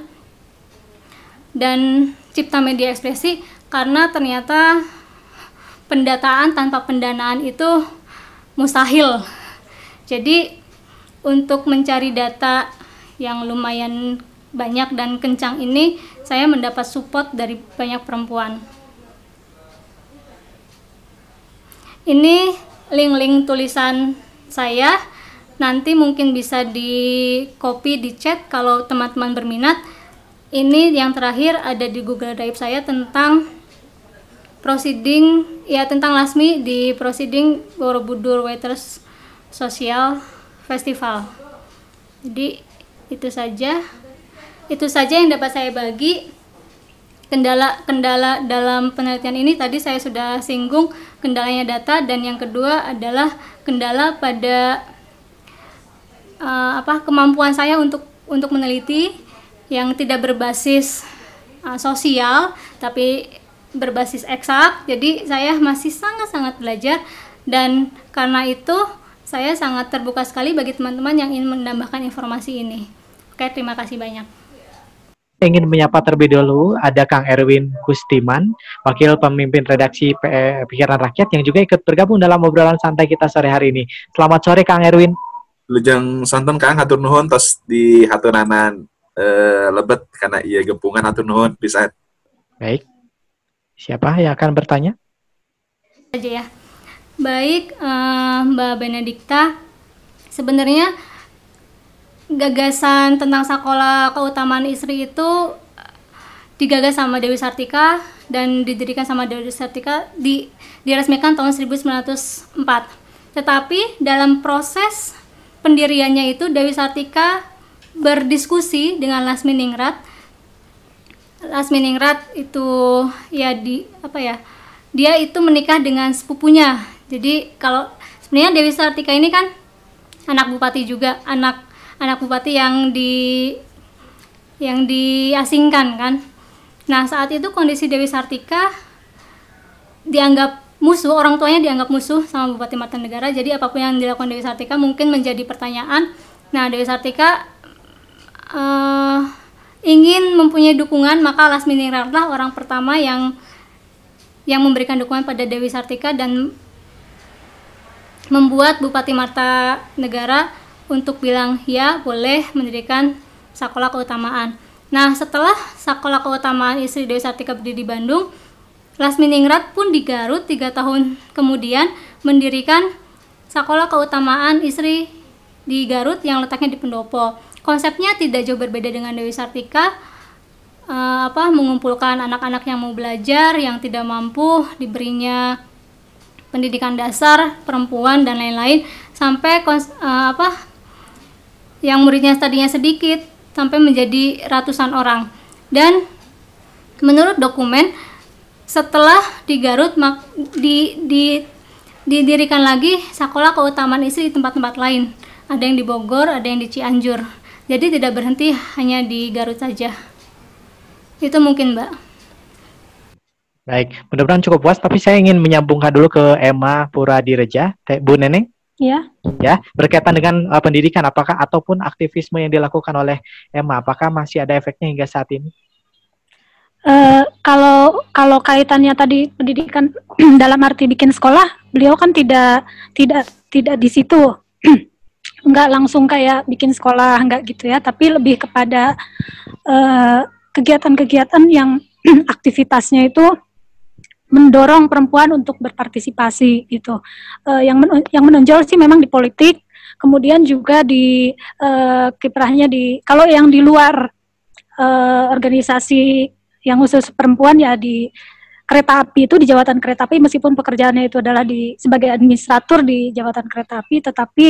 dan cipta media ekspresi karena ternyata pendataan tanpa pendanaan itu mustahil. Jadi untuk mencari data yang lumayan banyak dan kencang ini saya mendapat support dari banyak perempuan. Ini link-link tulisan saya nanti mungkin bisa di copy di chat kalau teman-teman berminat ini yang terakhir ada di Google Drive saya tentang proceeding ya tentang Lasmi di proceeding Borobudur Waiters Social Festival. Jadi itu saja. Itu saja yang dapat saya bagi. Kendala-kendala dalam penelitian ini tadi saya sudah singgung kendalanya data dan yang kedua adalah kendala pada uh, apa kemampuan saya untuk untuk meneliti yang tidak berbasis uh, sosial tapi berbasis eksak. Jadi saya masih sangat-sangat belajar dan karena itu saya sangat terbuka sekali bagi teman-teman yang ingin menambahkan informasi ini. Oke, terima kasih banyak. Ingin menyapa terlebih dahulu ada Kang Erwin Kustiman, Wakil Pemimpin Redaksi PE Pikiran Rakyat yang juga ikut bergabung dalam obrolan santai kita sore hari ini. Selamat sore Kang Erwin. Lujang santan Kang hatur nuhun tos di haturanan uh, lebet karena ia gempungan atau nuhun bisa. Baik. Siapa yang akan bertanya? Aja ya. Baik, uh, Mbak Benedikta. Sebenarnya gagasan tentang sekolah keutamaan istri itu digagas sama Dewi Sartika dan didirikan sama Dewi Sartika di diresmikan tahun 1904. Tetapi dalam proses pendiriannya itu Dewi Sartika berdiskusi dengan Lasmi Ningrat. Lasmi Ningrat itu ya di apa ya? Dia itu menikah dengan sepupunya. Jadi kalau sebenarnya Dewi Sartika ini kan anak bupati juga, anak anak bupati yang di yang diasingkan kan. Nah, saat itu kondisi Dewi Sartika dianggap musuh, orang tuanya dianggap musuh sama Bupati Martanegara. Jadi apa pun yang dilakukan Dewi Sartika mungkin menjadi pertanyaan. Nah, Dewi Sartika uh, ingin mempunyai dukungan maka Lasmi Ningratlah orang pertama yang yang memberikan dukungan pada Dewi Sartika dan membuat Bupati Marta Negara untuk bilang ya boleh mendirikan sekolah keutamaan. Nah setelah sekolah keutamaan istri Dewi Sartika berdiri di Bandung, Lasmi Ningrat pun di Garut tiga tahun kemudian mendirikan sekolah keutamaan istri di Garut yang letaknya di Pendopo konsepnya tidak jauh berbeda dengan Dewi Sartika uh, apa mengumpulkan anak-anak yang mau belajar yang tidak mampu diberinya pendidikan dasar perempuan dan lain-lain sampai uh, apa yang muridnya tadinya sedikit sampai menjadi ratusan orang dan menurut dokumen setelah di Garut di, di didirikan lagi sekolah keutamaan istri di tempat-tempat lain ada yang di Bogor ada yang di Cianjur jadi tidak berhenti hanya di Garut saja. Itu mungkin, Mbak. Baik, mudah-mudahan cukup puas. Tapi saya ingin menyambungkan dulu ke Emma Pura Direja, Bu Neneng. Ya. Ya, berkaitan dengan uh, pendidikan, apakah ataupun aktivisme yang dilakukan oleh Emma, apakah masih ada efeknya hingga saat ini? Uh, kalau kalau kaitannya tadi pendidikan dalam arti bikin sekolah, beliau kan tidak tidak tidak di situ. nggak langsung kayak bikin sekolah nggak gitu ya tapi lebih kepada eh, kegiatan-kegiatan uh, yang aktivitasnya itu mendorong perempuan untuk berpartisipasi gitu. Uh, yang men yang menonjol sih memang di politik kemudian juga di uh, kiprahnya di kalau yang di luar uh, organisasi yang khusus perempuan ya di kereta api itu di jawatan kereta api meskipun pekerjaannya itu adalah di sebagai administrator di jawatan kereta api tetapi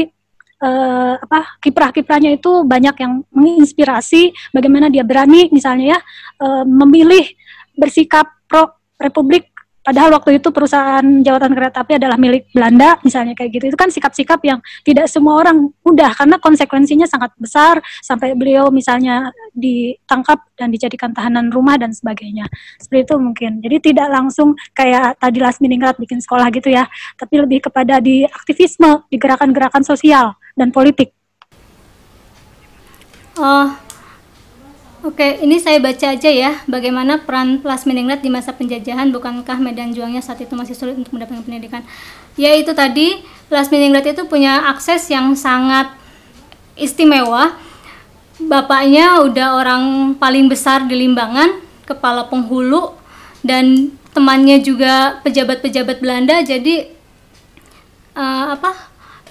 uh, apa kiprah-kiprahnya itu banyak yang menginspirasi bagaimana dia berani misalnya ya uh, memilih bersikap pro republik Padahal waktu itu perusahaan jawatan kereta api adalah milik Belanda, misalnya kayak gitu. Itu kan sikap-sikap yang tidak semua orang mudah karena konsekuensinya sangat besar sampai beliau misalnya ditangkap dan dijadikan tahanan rumah dan sebagainya. Seperti itu mungkin. Jadi tidak langsung kayak tadi Lasmi Ningrat bikin sekolah gitu ya, tapi lebih kepada di aktivisme, di gerakan-gerakan sosial dan politik. Oh, Oke, ini saya baca aja ya bagaimana peran Plasminingrat di masa penjajahan bukankah medan juangnya saat itu masih sulit untuk mendapatkan pendidikan. Ya itu tadi Plasminingrat itu punya akses yang sangat istimewa. Bapaknya udah orang paling besar di Limbangan, kepala penghulu dan temannya juga pejabat-pejabat Belanda jadi uh, apa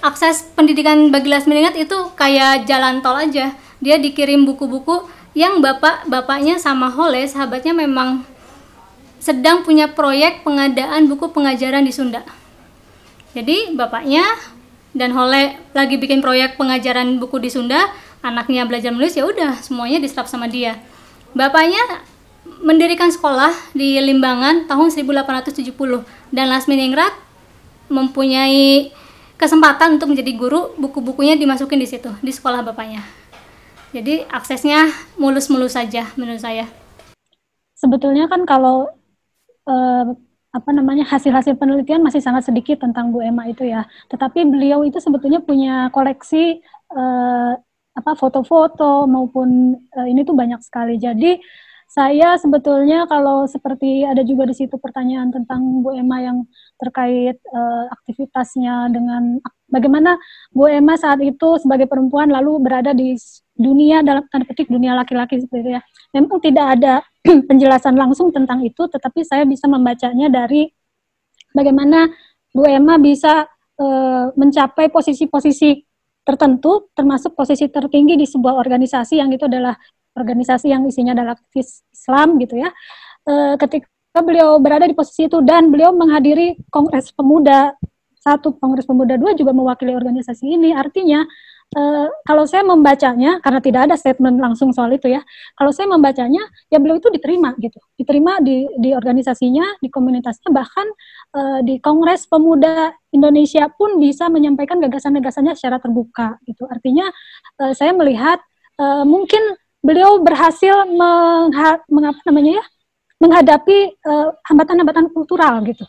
akses pendidikan bagi Lasminingrat itu kayak jalan tol aja. Dia dikirim buku-buku yang bapak bapaknya sama Hole sahabatnya memang sedang punya proyek pengadaan buku pengajaran di Sunda. Jadi bapaknya dan Hole lagi bikin proyek pengajaran buku di Sunda, anaknya belajar menulis ya udah semuanya diserap sama dia. Bapaknya mendirikan sekolah di Limbangan tahun 1870 dan Lasminingrat mempunyai kesempatan untuk menjadi guru, buku-bukunya dimasukin di situ di sekolah bapaknya. Jadi aksesnya mulus-mulus saja menurut saya. Sebetulnya kan kalau eh, apa namanya hasil-hasil penelitian masih sangat sedikit tentang Bu Emma itu ya. Tetapi beliau itu sebetulnya punya koleksi eh, apa foto-foto maupun eh, ini tuh banyak sekali. Jadi saya sebetulnya kalau seperti ada juga di situ pertanyaan tentang Bu Emma yang terkait uh, aktivitasnya dengan bagaimana Bu Emma saat itu sebagai perempuan lalu berada di dunia dalam tanda petik dunia laki-laki seperti itu ya. Memang tidak ada penjelasan langsung tentang itu, tetapi saya bisa membacanya dari bagaimana Bu Emma bisa uh, mencapai posisi-posisi tertentu, termasuk posisi tertinggi di sebuah organisasi yang itu adalah organisasi yang isinya adalah Islam gitu ya. E, ketika beliau berada di posisi itu dan beliau menghadiri Kongres Pemuda satu, Kongres Pemuda dua juga mewakili organisasi ini. Artinya e, kalau saya membacanya karena tidak ada statement langsung soal itu ya. Kalau saya membacanya ya beliau itu diterima gitu. Diterima di di organisasinya, di komunitasnya bahkan e, di Kongres Pemuda Indonesia pun bisa menyampaikan gagasan-gagasannya secara terbuka gitu. Artinya e, saya melihat e, mungkin beliau berhasil mengapa namanya ya menghadapi hambatan hambatan-hambatan kultural gitu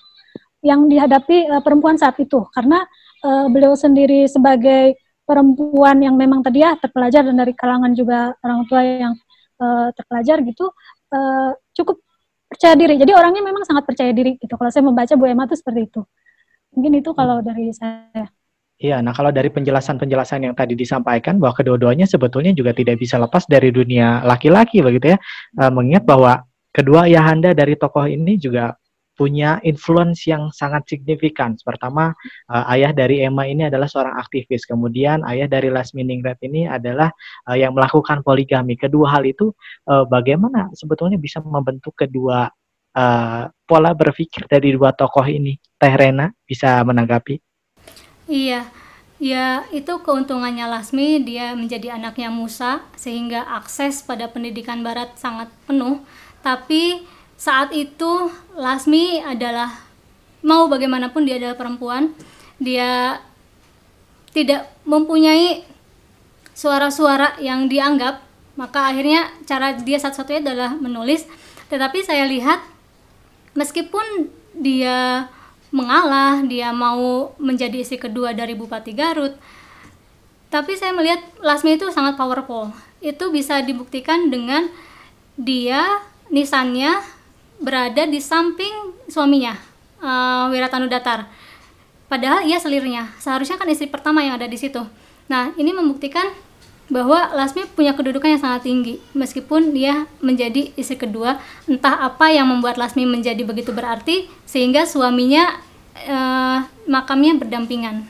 yang dihadapi uh, perempuan saat itu karena uh, beliau sendiri sebagai perempuan yang memang tadi ya terpelajar dan dari kalangan juga orang tua yang uh, terpelajar gitu uh, cukup percaya diri. Jadi orangnya memang sangat percaya diri gitu. Kalau saya membaca Bu Emma itu seperti itu. Mungkin itu kalau dari saya. Iya, nah kalau dari penjelasan-penjelasan yang tadi disampaikan bahwa kedua-duanya sebetulnya juga tidak bisa lepas dari dunia laki-laki begitu ya. Uh, mengingat bahwa kedua ayahanda dari tokoh ini juga punya influence yang sangat signifikan. Pertama, uh, ayah dari Emma ini adalah seorang aktivis. Kemudian ayah dari Lasmi Ningrat ini adalah uh, yang melakukan poligami. Kedua hal itu uh, bagaimana sebetulnya bisa membentuk kedua uh, pola berpikir dari dua tokoh ini? Teh Rena bisa menanggapi? Iya, ya itu keuntungannya Lasmi, dia menjadi anaknya Musa sehingga akses pada pendidikan barat sangat penuh. Tapi saat itu Lasmi adalah mau bagaimanapun dia adalah perempuan, dia tidak mempunyai suara-suara yang dianggap, maka akhirnya cara dia satu-satunya adalah menulis. Tetapi saya lihat meskipun dia mengalah, dia mau menjadi istri kedua dari Bupati Garut. Tapi saya melihat Lasmi itu sangat powerful. Itu bisa dibuktikan dengan dia nisannya berada di samping suaminya, uh, Wiratanu Datar. Padahal ia selirnya. Seharusnya kan istri pertama yang ada di situ. Nah, ini membuktikan bahwa Lasmi punya kedudukan yang sangat tinggi meskipun dia menjadi istri kedua entah apa yang membuat Lasmi menjadi begitu berarti sehingga suaminya eh, makamnya berdampingan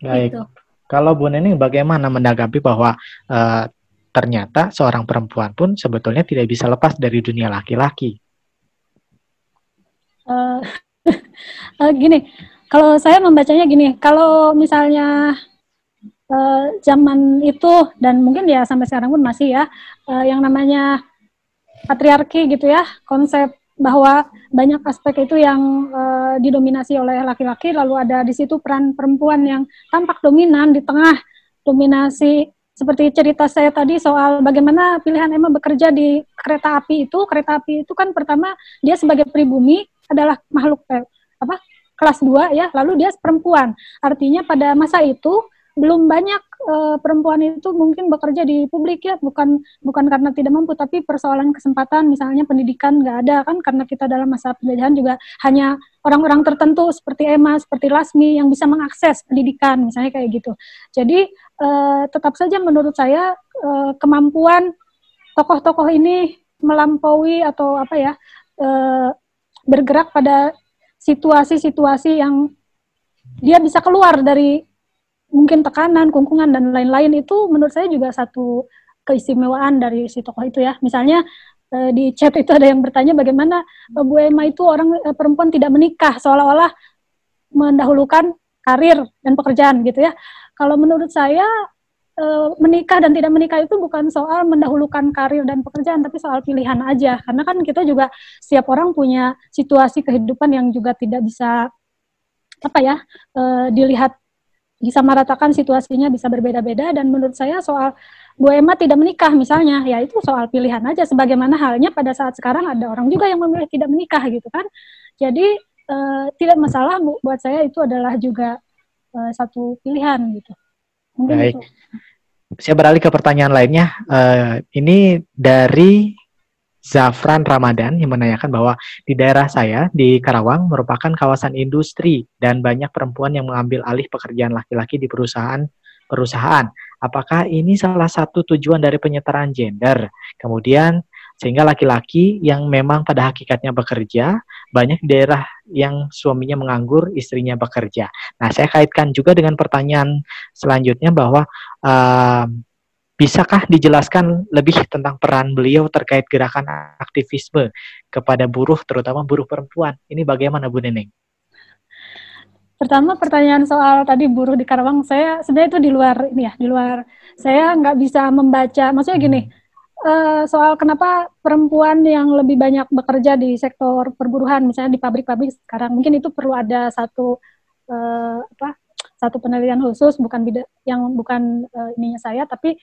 baik gitu. kalau Bu Nening bagaimana menanggapi bahwa eh, ternyata seorang perempuan pun sebetulnya tidak bisa lepas dari dunia laki-laki. Uh, uh, gini, kalau saya membacanya gini, kalau misalnya uh, zaman itu dan mungkin ya sampai sekarang pun masih ya uh, yang namanya patriarki gitu ya, konsep bahwa banyak aspek itu yang uh, didominasi oleh laki-laki, lalu ada di situ peran perempuan yang tampak dominan di tengah dominasi seperti cerita saya tadi soal bagaimana pilihan Emma bekerja di kereta api itu, kereta api itu kan pertama dia sebagai pribumi adalah makhluk eh, apa kelas 2 ya, lalu dia perempuan. Artinya pada masa itu belum banyak uh, perempuan itu mungkin bekerja di publik ya, bukan bukan karena tidak mampu, tapi persoalan kesempatan, misalnya pendidikan nggak ada kan, karena kita dalam masa penjajahan juga hanya orang-orang tertentu seperti Emma, seperti Lasmi yang bisa mengakses pendidikan, misalnya kayak gitu. Jadi uh, tetap saja menurut saya uh, kemampuan tokoh-tokoh ini melampaui atau apa ya uh, bergerak pada situasi-situasi yang dia bisa keluar dari mungkin tekanan, kungkungan dan lain-lain itu menurut saya juga satu keistimewaan dari si tokoh itu ya. Misalnya eh, di chat itu ada yang bertanya bagaimana eh, Bu Emma itu orang eh, perempuan tidak menikah seolah-olah mendahulukan karir dan pekerjaan gitu ya. Kalau menurut saya menikah dan tidak menikah itu bukan soal mendahulukan karir dan pekerjaan tapi soal pilihan aja. Karena kan kita juga setiap orang punya situasi kehidupan yang juga tidak bisa apa ya dilihat bisa meratakan situasinya bisa berbeda-beda. Dan menurut saya soal Bu Emma tidak menikah misalnya ya itu soal pilihan aja. Sebagaimana halnya pada saat sekarang ada orang juga yang memilih tidak menikah gitu kan. Jadi uh, tidak masalah buat saya itu adalah juga uh, satu pilihan gitu Mungkin Baik. Itu. Saya beralih ke pertanyaan lainnya. Uh, ini dari Zafran Ramadan yang menanyakan bahwa di daerah saya di Karawang merupakan kawasan industri dan banyak perempuan yang mengambil alih pekerjaan laki-laki di perusahaan perusahaan. Apakah ini salah satu tujuan dari penyetaraan gender? Kemudian sehingga laki-laki yang memang pada hakikatnya bekerja banyak daerah yang suaminya menganggur, istrinya bekerja. Nah, saya kaitkan juga dengan pertanyaan selanjutnya bahwa uh, bisakah dijelaskan lebih tentang peran beliau terkait gerakan aktivisme kepada buruh, terutama buruh perempuan? Ini bagaimana, Bu Neneng? Pertama pertanyaan soal tadi buruh di Karawang, saya sebenarnya itu di luar ini ya, di luar saya nggak bisa membaca. Maksudnya gini, hmm uh, soal kenapa perempuan yang lebih banyak bekerja di sektor perburuhan, misalnya di pabrik-pabrik sekarang, mungkin itu perlu ada satu uh, apa satu penelitian khusus, bukan bida, yang bukan uh, ininya saya, tapi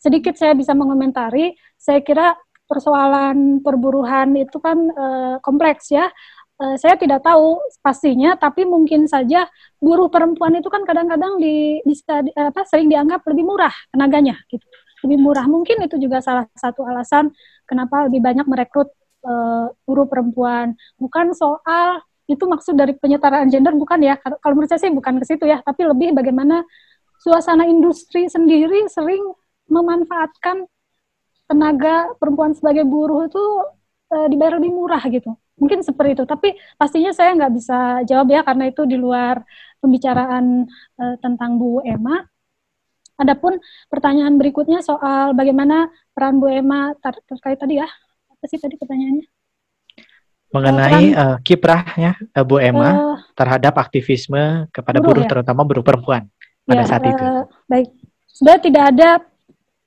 sedikit saya bisa mengomentari. Saya kira persoalan perburuhan itu kan uh, kompleks ya. Saya tidak tahu pastinya, tapi mungkin saja buruh perempuan itu kan kadang-kadang di, bisa apa sering dianggap lebih murah tenaganya gitu lebih murah. Mungkin itu juga salah satu alasan kenapa lebih banyak merekrut uh, guru perempuan. Bukan soal itu maksud dari penyetaraan gender bukan ya. Kalau menurut saya sih bukan ke situ ya, tapi lebih bagaimana suasana industri sendiri sering memanfaatkan tenaga perempuan sebagai buruh itu uh, dibayar lebih murah gitu. Mungkin seperti itu, tapi pastinya saya nggak bisa jawab ya karena itu di luar pembicaraan uh, tentang Bu Emma. Adapun pertanyaan berikutnya soal bagaimana peran Bu Emma ter terkait tadi ya. Apa sih tadi pertanyaannya? Mengenai uh, kiprahnya uh, Bu Emma uh, terhadap aktivisme kepada buruh, buruh ya? terutama buruh perempuan pada ya, saat itu. Uh, baik. Sebenarnya tidak ada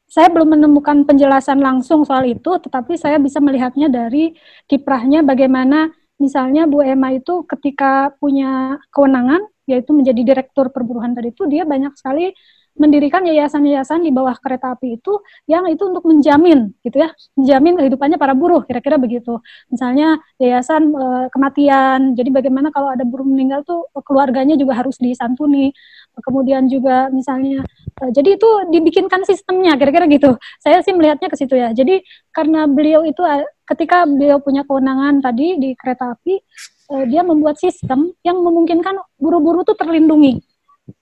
saya belum menemukan penjelasan langsung soal itu, tetapi saya bisa melihatnya dari kiprahnya bagaimana misalnya Bu Emma itu ketika punya kewenangan, yaitu menjadi direktur perburuhan tadi itu, dia banyak sekali mendirikan yayasan-yayasan di bawah kereta api itu yang itu untuk menjamin gitu ya menjamin kehidupannya para buruh kira-kira begitu. Misalnya yayasan e, kematian jadi bagaimana kalau ada buruh meninggal tuh keluarganya juga harus disantuni. Kemudian juga misalnya e, jadi itu dibikinkan sistemnya kira-kira gitu. Saya sih melihatnya ke situ ya. Jadi karena beliau itu ketika beliau punya kewenangan tadi di kereta api e, dia membuat sistem yang memungkinkan buruh-buruh tuh terlindungi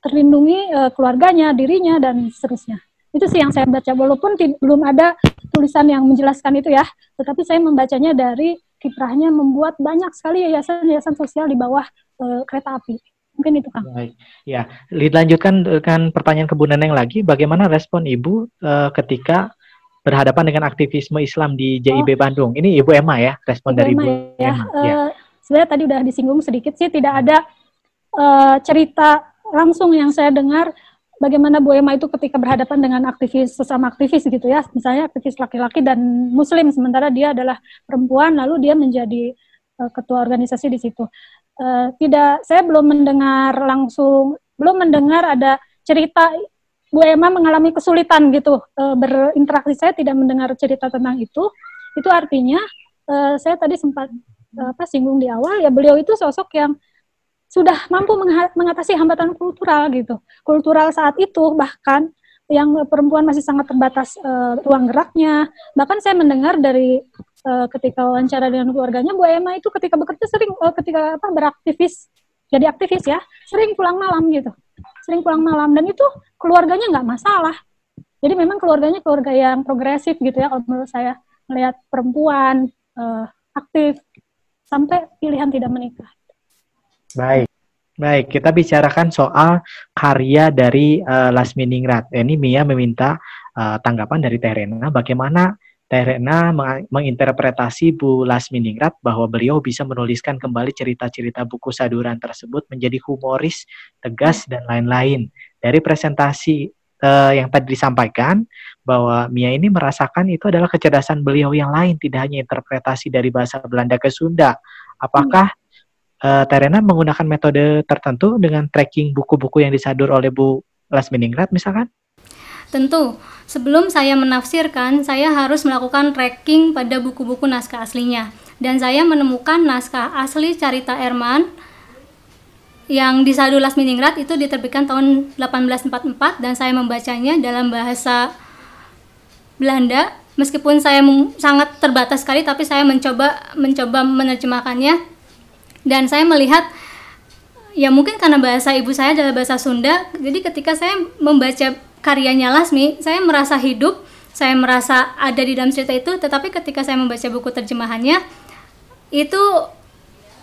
terlindungi uh, keluarganya, dirinya dan seterusnya. Itu sih yang saya baca walaupun belum ada tulisan yang menjelaskan itu ya, tetapi saya membacanya dari kiprahnya membuat banyak sekali yayasan-yayasan sosial di bawah uh, kereta api. Mungkin itu kan. Baik. Ya, dilanjutkan dengan pertanyaan ke Bu Neneng lagi, bagaimana respon Ibu uh, ketika berhadapan dengan aktivisme Islam di JIB oh. Bandung? Ini Ibu Emma ya, respon Ibu dari Emma, Ibu ya. Emma. Uh, ya. sebenarnya tadi udah disinggung sedikit sih tidak ada uh, cerita langsung yang saya dengar bagaimana Bu Emma itu ketika berhadapan dengan aktivis sesama aktivis gitu ya, misalnya aktivis laki-laki dan muslim sementara dia adalah perempuan lalu dia menjadi uh, ketua organisasi di situ. Uh, tidak saya belum mendengar langsung belum mendengar ada cerita Bu Emma mengalami kesulitan gitu uh, berinteraksi saya tidak mendengar cerita tentang itu. Itu artinya uh, saya tadi sempat apa singgung di awal ya beliau itu sosok yang sudah mampu mengatasi hambatan kultural gitu. Kultural saat itu bahkan yang perempuan masih sangat terbatas uh, ruang geraknya. Bahkan saya mendengar dari uh, ketika wawancara dengan keluarganya Bu Emma itu ketika bekerja sering uh, ketika apa beraktivis jadi aktivis ya sering pulang malam gitu. Sering pulang malam dan itu keluarganya nggak masalah. Jadi memang keluarganya keluarga yang progresif gitu ya kalau menurut saya melihat perempuan uh, aktif sampai pilihan tidak menikah. Baik. Baik, kita bicarakan soal karya dari uh, Lasminingrat. Ini Mia meminta uh, tanggapan dari Terena bagaimana Terena meng menginterpretasi Bu Lasminingrat bahwa beliau bisa menuliskan kembali cerita-cerita buku saduran tersebut menjadi humoris, tegas, dan lain-lain. Dari presentasi uh, yang tadi disampaikan bahwa Mia ini merasakan itu adalah kecerdasan beliau yang lain, tidak hanya interpretasi dari bahasa Belanda ke Sunda. Apakah uh, Terena menggunakan metode tertentu dengan tracking buku-buku yang disadur oleh Bu Lasminingrat misalkan? Tentu, sebelum saya menafsirkan, saya harus melakukan tracking pada buku-buku naskah aslinya. Dan saya menemukan naskah asli Carita Erman yang disadur Lasminingrat itu diterbitkan tahun 1844 dan saya membacanya dalam bahasa Belanda. Meskipun saya sangat terbatas sekali, tapi saya mencoba mencoba menerjemahkannya dan saya melihat ya mungkin karena bahasa ibu saya adalah bahasa Sunda jadi ketika saya membaca karyanya Lasmi saya merasa hidup saya merasa ada di dalam cerita itu tetapi ketika saya membaca buku terjemahannya itu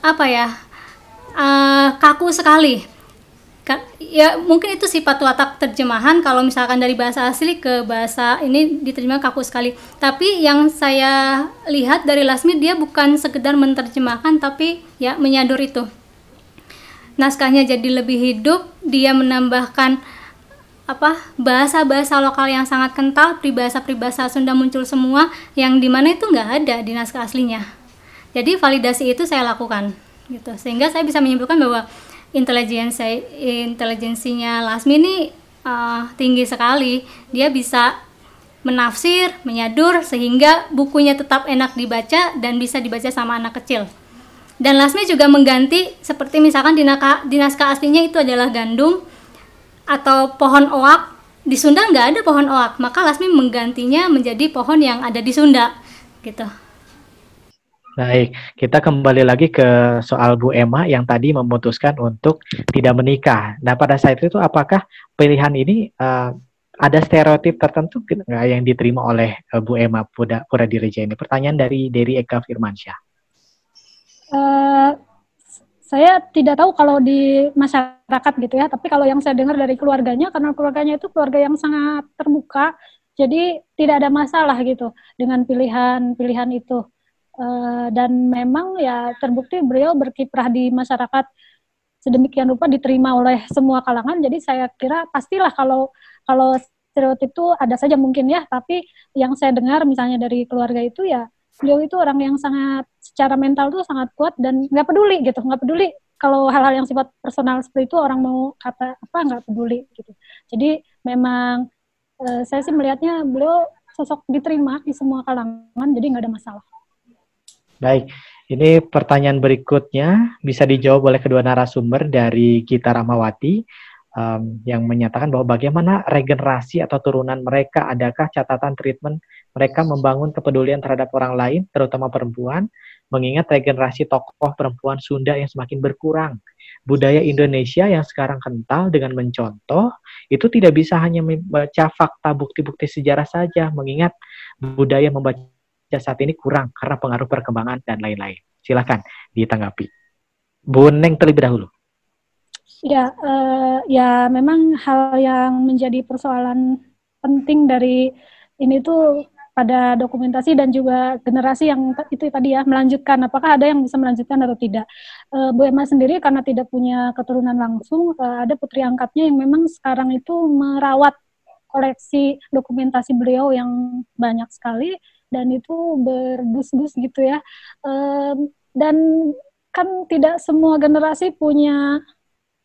apa ya uh, kaku sekali ya mungkin itu sifat watak terjemahan. Kalau misalkan dari bahasa asli ke bahasa ini diterjemahkan kaku sekali. Tapi yang saya lihat dari Lasmi dia bukan sekedar menerjemahkan tapi ya menyadur itu. Naskahnya jadi lebih hidup dia menambahkan apa bahasa-bahasa lokal yang sangat kental peribahasa-peribahasa Sunda muncul semua yang di mana itu nggak ada di naskah aslinya. Jadi validasi itu saya lakukan gitu. Sehingga saya bisa menyimpulkan bahwa intelijensi intelijensinya Lasmi ini uh, tinggi sekali. Dia bisa menafsir, menyadur sehingga bukunya tetap enak dibaca dan bisa dibaca sama anak kecil. Dan Lasmi juga mengganti seperti misalkan di, naka, di naskah aslinya itu adalah gandum atau pohon oak. Di Sunda nggak ada pohon oak, maka Lasmi menggantinya menjadi pohon yang ada di Sunda, gitu. Baik, kita kembali lagi ke soal Bu Emma yang tadi memutuskan untuk tidak menikah. Nah, pada saat itu apakah pilihan ini uh, ada stereotip tertentu nggak yang diterima oleh uh, Bu Emma Pura, Pura Dirija ini? Pertanyaan dari dari Eka Firmansyah. Uh, saya tidak tahu kalau di masyarakat gitu ya, tapi kalau yang saya dengar dari keluarganya, karena keluarganya itu keluarga yang sangat terbuka, jadi tidak ada masalah gitu dengan pilihan-pilihan itu Eh, dan memang ya terbukti beliau berkiprah di masyarakat sedemikian rupa diterima oleh semua kalangan. Jadi saya kira pastilah kalau kalau stereotip itu ada saja mungkin ya, tapi yang saya dengar misalnya dari keluarga itu ya beliau itu orang yang sangat secara mental tuh sangat kuat dan nggak peduli gitu, nggak peduli kalau hal-hal yang sifat personal seperti itu orang mau kata apa nggak peduli gitu. Jadi memang e, saya sih melihatnya beliau sosok diterima di semua kalangan, jadi nggak ada masalah. Baik, ini pertanyaan berikutnya. Bisa dijawab oleh kedua narasumber dari Gita Ramawati um, yang menyatakan bahwa bagaimana regenerasi atau turunan mereka, adakah catatan treatment mereka membangun kepedulian terhadap orang lain, terutama perempuan, mengingat regenerasi tokoh perempuan Sunda yang semakin berkurang. Budaya Indonesia yang sekarang kental dengan mencontoh, itu tidak bisa hanya membaca fakta bukti-bukti sejarah saja, mengingat budaya membaca saat ini kurang karena pengaruh perkembangan dan lain-lain. Silakan ditanggapi. Bu Neng terlebih dahulu. Ya, uh, ya memang hal yang menjadi persoalan penting dari ini tuh pada dokumentasi dan juga generasi yang itu tadi ya melanjutkan apakah ada yang bisa melanjutkan atau tidak. Uh, Bu Emma sendiri karena tidak punya keturunan langsung uh, ada putri angkatnya yang memang sekarang itu merawat koleksi dokumentasi beliau yang banyak sekali dan itu berdus-dus gitu ya. Um, dan kan tidak semua generasi punya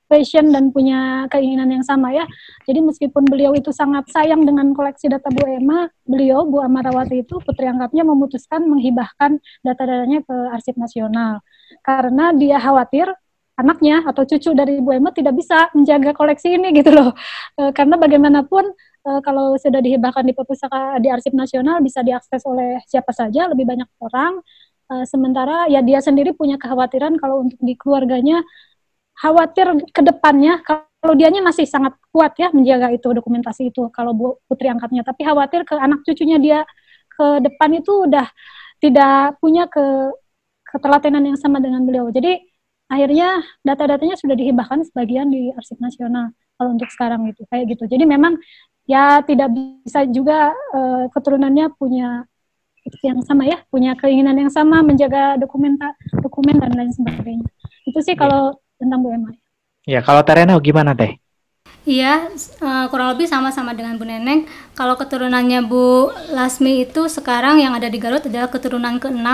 passion dan punya keinginan yang sama ya. Jadi meskipun beliau itu sangat sayang dengan koleksi data Bu Emma, beliau Bu Amarawati itu putri angkatnya memutuskan menghibahkan data-datanya ke Arsip Nasional karena dia khawatir anaknya atau cucu dari Bu Emma tidak bisa menjaga koleksi ini gitu loh. E, karena bagaimanapun e, kalau sudah dihibahkan di perpustakaan di Arsip Nasional bisa diakses oleh siapa saja, lebih banyak orang. E, sementara ya dia sendiri punya kekhawatiran kalau untuk di keluarganya khawatir ke depannya kalau dianya masih sangat kuat ya menjaga itu dokumentasi itu kalau Bu putri angkatnya tapi khawatir ke anak cucunya dia ke depan itu udah tidak punya ke ketelatenan yang sama dengan beliau. Jadi akhirnya data-datanya sudah dihibahkan sebagian di arsip nasional kalau untuk sekarang itu kayak gitu. Jadi memang ya tidak bisa juga uh, keturunannya punya yang sama ya, punya keinginan yang sama menjaga dokumenta dokumen dan lain sebagainya. Itu sih kalau tentang Bu Emma. Ya, kalau Terena gimana Teh? Iya, uh, kurang lebih sama-sama dengan Bu Neneng. Kalau keturunannya Bu Lasmi itu sekarang yang ada di Garut adalah keturunan ke-6.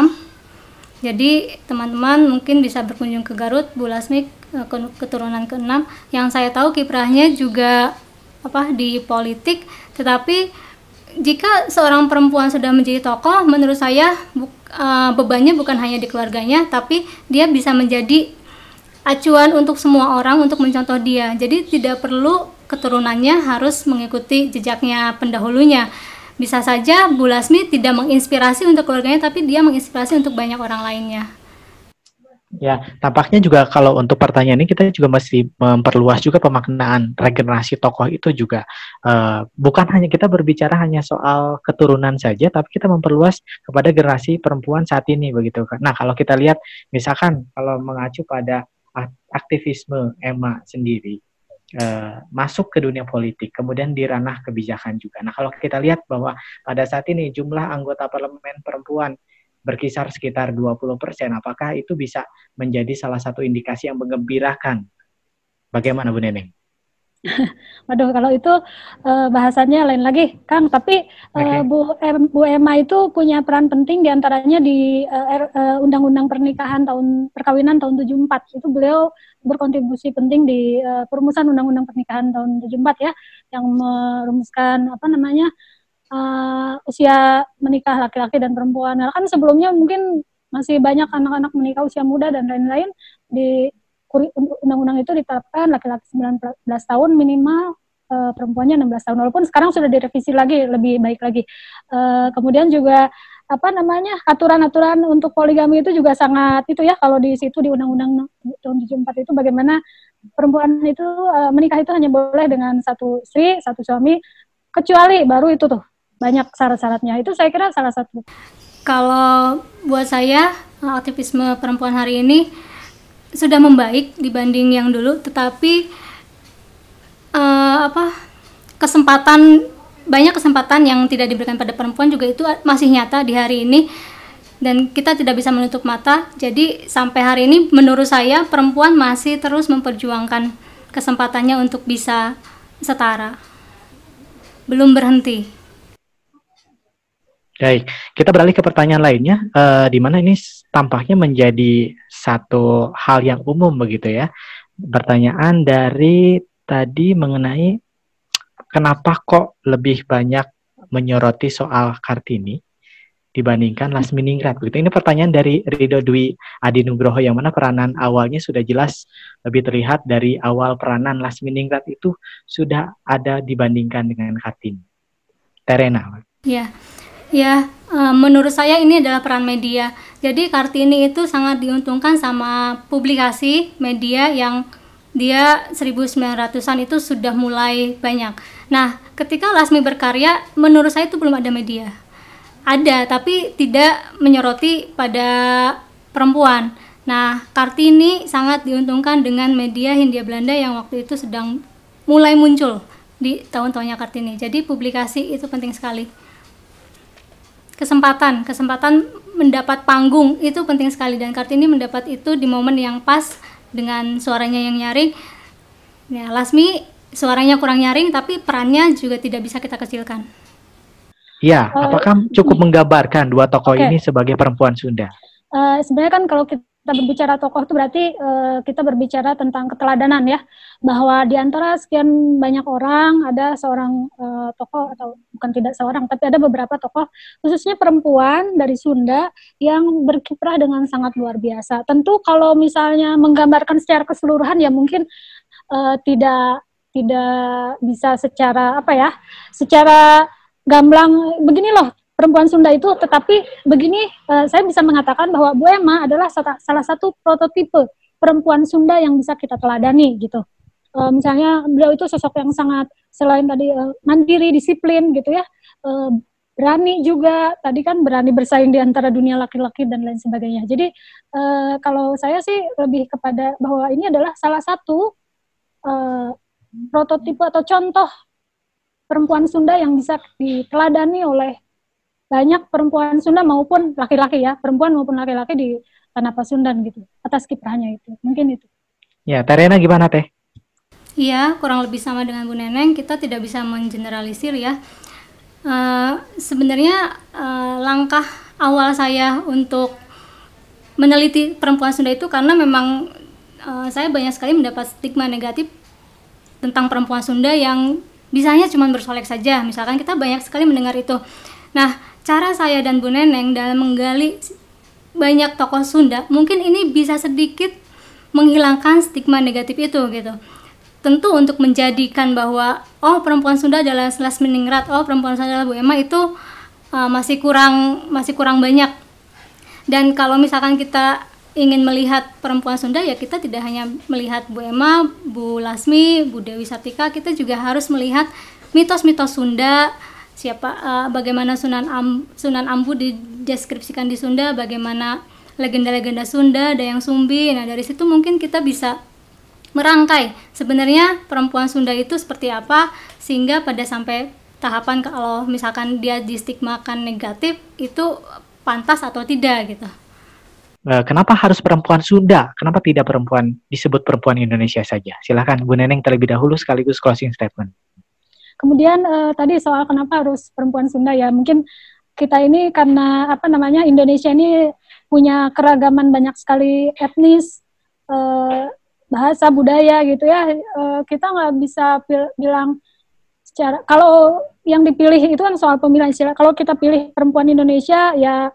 Jadi teman-teman mungkin bisa berkunjung ke Garut, Bu Lasmi uh, keturunan ke-6. Yang saya tahu kiprahnya juga apa di politik, tetapi jika seorang perempuan sudah menjadi tokoh, menurut saya bu, uh, bebannya bukan hanya di keluarganya, tapi dia bisa menjadi acuan untuk semua orang untuk mencontoh dia. Jadi tidak perlu keturunannya harus mengikuti jejaknya pendahulunya. Bisa saja Bu Lasmi tidak menginspirasi untuk keluarganya, tapi dia menginspirasi untuk banyak orang lainnya. Ya, tampaknya juga kalau untuk pertanyaan ini kita juga masih memperluas juga pemaknaan regenerasi tokoh itu juga uh, bukan hanya kita berbicara hanya soal keturunan saja, tapi kita memperluas kepada generasi perempuan saat ini begitu. Nah, kalau kita lihat misalkan kalau mengacu pada aktivisme Emma sendiri uh, masuk ke dunia politik, kemudian di ranah kebijakan juga. Nah, kalau kita lihat bahwa pada saat ini jumlah anggota parlemen perempuan berkisar sekitar 20%, apakah itu bisa menjadi salah satu indikasi yang mengembirakan? Bagaimana Bu Neneng? Waduh, kalau itu uh, bahasannya lain lagi, Kang. Tapi uh, Bu em, Bu Emma itu punya peran penting di antaranya di uh, Undang-Undang Pernikahan tahun perkawinan tahun 74. Itu beliau berkontribusi penting di uh, perumusan Undang-Undang Pernikahan tahun 74 ya, yang merumuskan apa namanya uh, usia menikah laki-laki dan perempuan. Nah, kan sebelumnya mungkin masih banyak anak-anak menikah usia muda dan lain-lain. Di undang-undang itu ditetapkan laki-laki 19 tahun minimal uh, perempuannya 16 tahun. Walaupun sekarang sudah direvisi lagi lebih baik lagi. Uh, kemudian juga apa namanya aturan-aturan untuk poligami itu juga sangat itu ya kalau di situ di undang-undang tahun 74 itu bagaimana perempuan itu uh, menikah itu hanya boleh dengan satu istri satu suami kecuali baru itu tuh banyak syarat-syaratnya. Itu saya kira salah satu. Kalau buat saya aktivisme perempuan hari ini sudah membaik dibanding yang dulu tetapi uh, apa kesempatan banyak kesempatan yang tidak diberikan pada perempuan juga itu masih nyata di hari ini. Dan kita tidak bisa menutup mata. Jadi sampai hari ini menurut saya perempuan masih terus memperjuangkan kesempatannya untuk bisa setara. Belum berhenti Baik, kita beralih ke pertanyaan lainnya, uh, di mana ini tampaknya menjadi satu hal yang umum begitu ya. Pertanyaan dari tadi mengenai kenapa kok lebih banyak menyoroti soal Kartini dibandingkan Lasminingrat begitu. Ini pertanyaan dari Rido Dwi Adi Nugroho yang mana peranan awalnya sudah jelas lebih terlihat dari awal peranan Lasminingrat itu sudah ada dibandingkan dengan Kartini. Terena. Ya. Ya, uh, menurut saya ini adalah peran media. Jadi Kartini itu sangat diuntungkan sama publikasi media yang dia 1900-an itu sudah mulai banyak. Nah, ketika Lasmi berkarya, menurut saya itu belum ada media. Ada, tapi tidak menyoroti pada perempuan. Nah, Kartini sangat diuntungkan dengan media Hindia Belanda yang waktu itu sedang mulai muncul di tahun-tahunnya Kartini. Jadi publikasi itu penting sekali. Kesempatan kesempatan mendapat panggung itu penting sekali dan Kartini mendapat itu di momen yang pas dengan suaranya yang nyaring ya Lasmi suaranya kurang nyaring tapi perannya juga tidak bisa kita kecilkan Iya, uh, apakah cukup menggambarkan dua tokoh okay. ini sebagai perempuan Sunda? Uh, sebenarnya kan kalau kita kita berbicara tokoh itu berarti uh, kita berbicara tentang keteladanan ya bahwa di antara sekian banyak orang ada seorang uh, tokoh atau bukan tidak seorang tapi ada beberapa tokoh khususnya perempuan dari Sunda yang berkiprah dengan sangat luar biasa. Tentu kalau misalnya menggambarkan secara keseluruhan ya mungkin uh, tidak tidak bisa secara apa ya secara gamblang begini loh perempuan Sunda itu tetapi begini uh, saya bisa mengatakan bahwa Bu Emma adalah salah satu prototipe perempuan Sunda yang bisa kita teladani gitu. Uh, misalnya beliau itu sosok yang sangat selain tadi uh, mandiri, disiplin gitu ya, uh, berani juga. Tadi kan berani bersaing di antara dunia laki-laki dan lain sebagainya. Jadi uh, kalau saya sih lebih kepada bahwa ini adalah salah satu uh, prototipe atau contoh perempuan Sunda yang bisa diteladani oleh banyak perempuan Sunda maupun laki-laki ya, perempuan maupun laki-laki di Tanah Pasundan gitu, atas kiprahnya itu. Mungkin itu. Ya, Terena gimana Teh? Iya, kurang lebih sama dengan Bu Neneng, kita tidak bisa mengeneralisir ya. Uh, sebenarnya uh, langkah awal saya untuk meneliti perempuan Sunda itu karena memang uh, saya banyak sekali mendapat stigma negatif tentang perempuan Sunda yang bisanya cuma bersolek saja. Misalkan kita banyak sekali mendengar itu. Nah, cara saya dan Bu Neneng dalam menggali banyak tokoh Sunda, mungkin ini bisa sedikit menghilangkan stigma negatif itu gitu. Tentu untuk menjadikan bahwa oh perempuan Sunda adalah Selas Meningrat, oh perempuan Sunda adalah Bu Emma itu uh, masih kurang masih kurang banyak. Dan kalau misalkan kita ingin melihat perempuan Sunda ya kita tidak hanya melihat Bu Emma, Bu Lasmi, Bu Dewi Sartika, kita juga harus melihat mitos-mitos Sunda, siapa uh, bagaimana Sunan Am, Sunan Ambu dideskripsikan di Sunda, bagaimana legenda-legenda Sunda, Dayang Sumbi. Nah, dari situ mungkin kita bisa merangkai sebenarnya perempuan Sunda itu seperti apa sehingga pada sampai tahapan kalau misalkan dia distigmakan negatif itu pantas atau tidak gitu. Eh, kenapa harus perempuan Sunda? Kenapa tidak perempuan disebut perempuan Indonesia saja? Silahkan Bu Neneng terlebih dahulu sekaligus closing statement. Kemudian uh, tadi soal kenapa harus perempuan Sunda ya, mungkin kita ini karena apa namanya Indonesia ini punya keragaman banyak sekali etnis, uh, bahasa, budaya gitu ya. Uh, kita nggak bisa bilang secara kalau yang dipilih itu kan soal pemilihan istilah. Kalau kita pilih perempuan Indonesia ya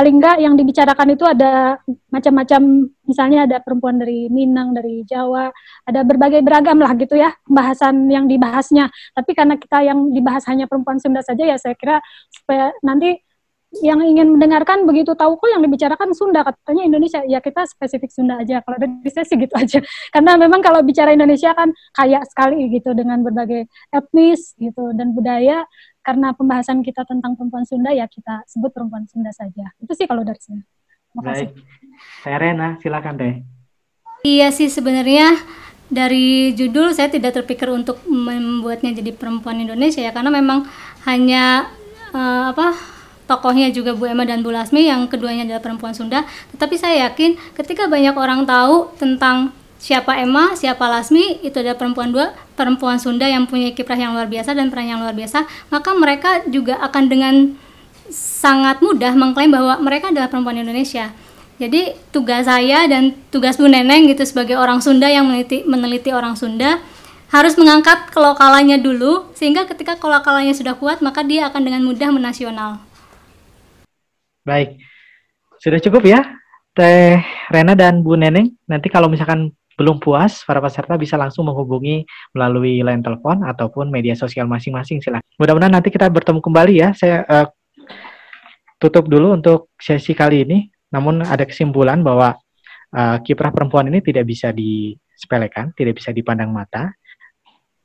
paling enggak yang dibicarakan itu ada macam-macam misalnya ada perempuan dari Minang dari Jawa ada berbagai beragam lah gitu ya bahasan yang dibahasnya. Tapi karena kita yang dibahas hanya perempuan Sunda saja ya saya kira supaya nanti yang ingin mendengarkan begitu tahu kok yang dibicarakan Sunda katanya Indonesia. Ya kita spesifik Sunda aja. Kalau dari saya sih gitu aja. Karena memang kalau bicara Indonesia kan kaya sekali gitu dengan berbagai etnis gitu dan budaya karena pembahasan kita tentang perempuan Sunda ya kita sebut perempuan Sunda saja. Itu sih kalau dari saya. Baik. Saya Rena, silakan deh. Iya sih sebenarnya dari judul saya tidak terpikir untuk membuatnya jadi perempuan Indonesia ya karena memang hanya uh, apa tokohnya juga Bu Emma dan Bu Lasmi yang keduanya adalah perempuan Sunda tetapi saya yakin ketika banyak orang tahu tentang siapa Emma, siapa Lasmi, itu ada perempuan dua, perempuan Sunda yang punya kiprah yang luar biasa dan peran yang luar biasa, maka mereka juga akan dengan sangat mudah mengklaim bahwa mereka adalah perempuan Indonesia. Jadi tugas saya dan tugas Bu Neneng gitu sebagai orang Sunda yang meneliti, meneliti orang Sunda harus mengangkat kelokalannya dulu sehingga ketika kelokalannya sudah kuat maka dia akan dengan mudah menasional. Baik, sudah cukup ya Teh Rena dan Bu Neneng. Nanti kalau misalkan belum puas, para peserta bisa langsung menghubungi melalui line telepon ataupun media sosial masing-masing. Silakan. Mudah-mudahan nanti kita bertemu kembali ya. Saya uh, tutup dulu untuk sesi kali ini. Namun ada kesimpulan bahwa uh, kiprah perempuan ini tidak bisa disepelekan, tidak bisa dipandang mata.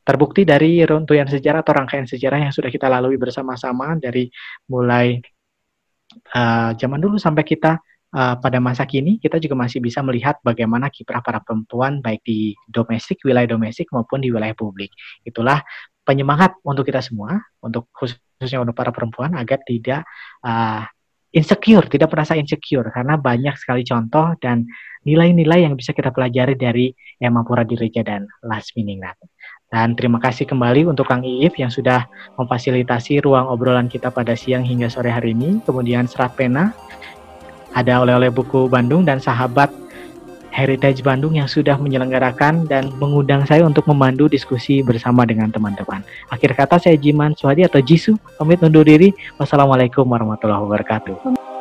Terbukti dari runtuhan sejarah atau rangkaian sejarah yang sudah kita lalui bersama-sama dari mulai uh, zaman dulu sampai kita uh, pada masa kini kita juga masih bisa melihat bagaimana kiprah para perempuan baik di domestik, wilayah domestik maupun di wilayah publik. Itulah penyemangat untuk kita semua, untuk khusus khususnya untuk para perempuan agar tidak uh, insecure, tidak merasa insecure karena banyak sekali contoh dan nilai-nilai yang bisa kita pelajari dari Emma Pura Direja dan Last Nat. Dan terima kasih kembali untuk Kang Iif yang sudah memfasilitasi ruang obrolan kita pada siang hingga sore hari ini. Kemudian Serat Pena, ada oleh-oleh buku Bandung dan sahabat Heritage Bandung yang sudah menyelenggarakan dan mengundang saya untuk memandu diskusi bersama dengan teman-teman. Akhir kata saya Jiman Suhadi atau Jisu, pamit undur diri. Wassalamualaikum warahmatullahi wabarakatuh.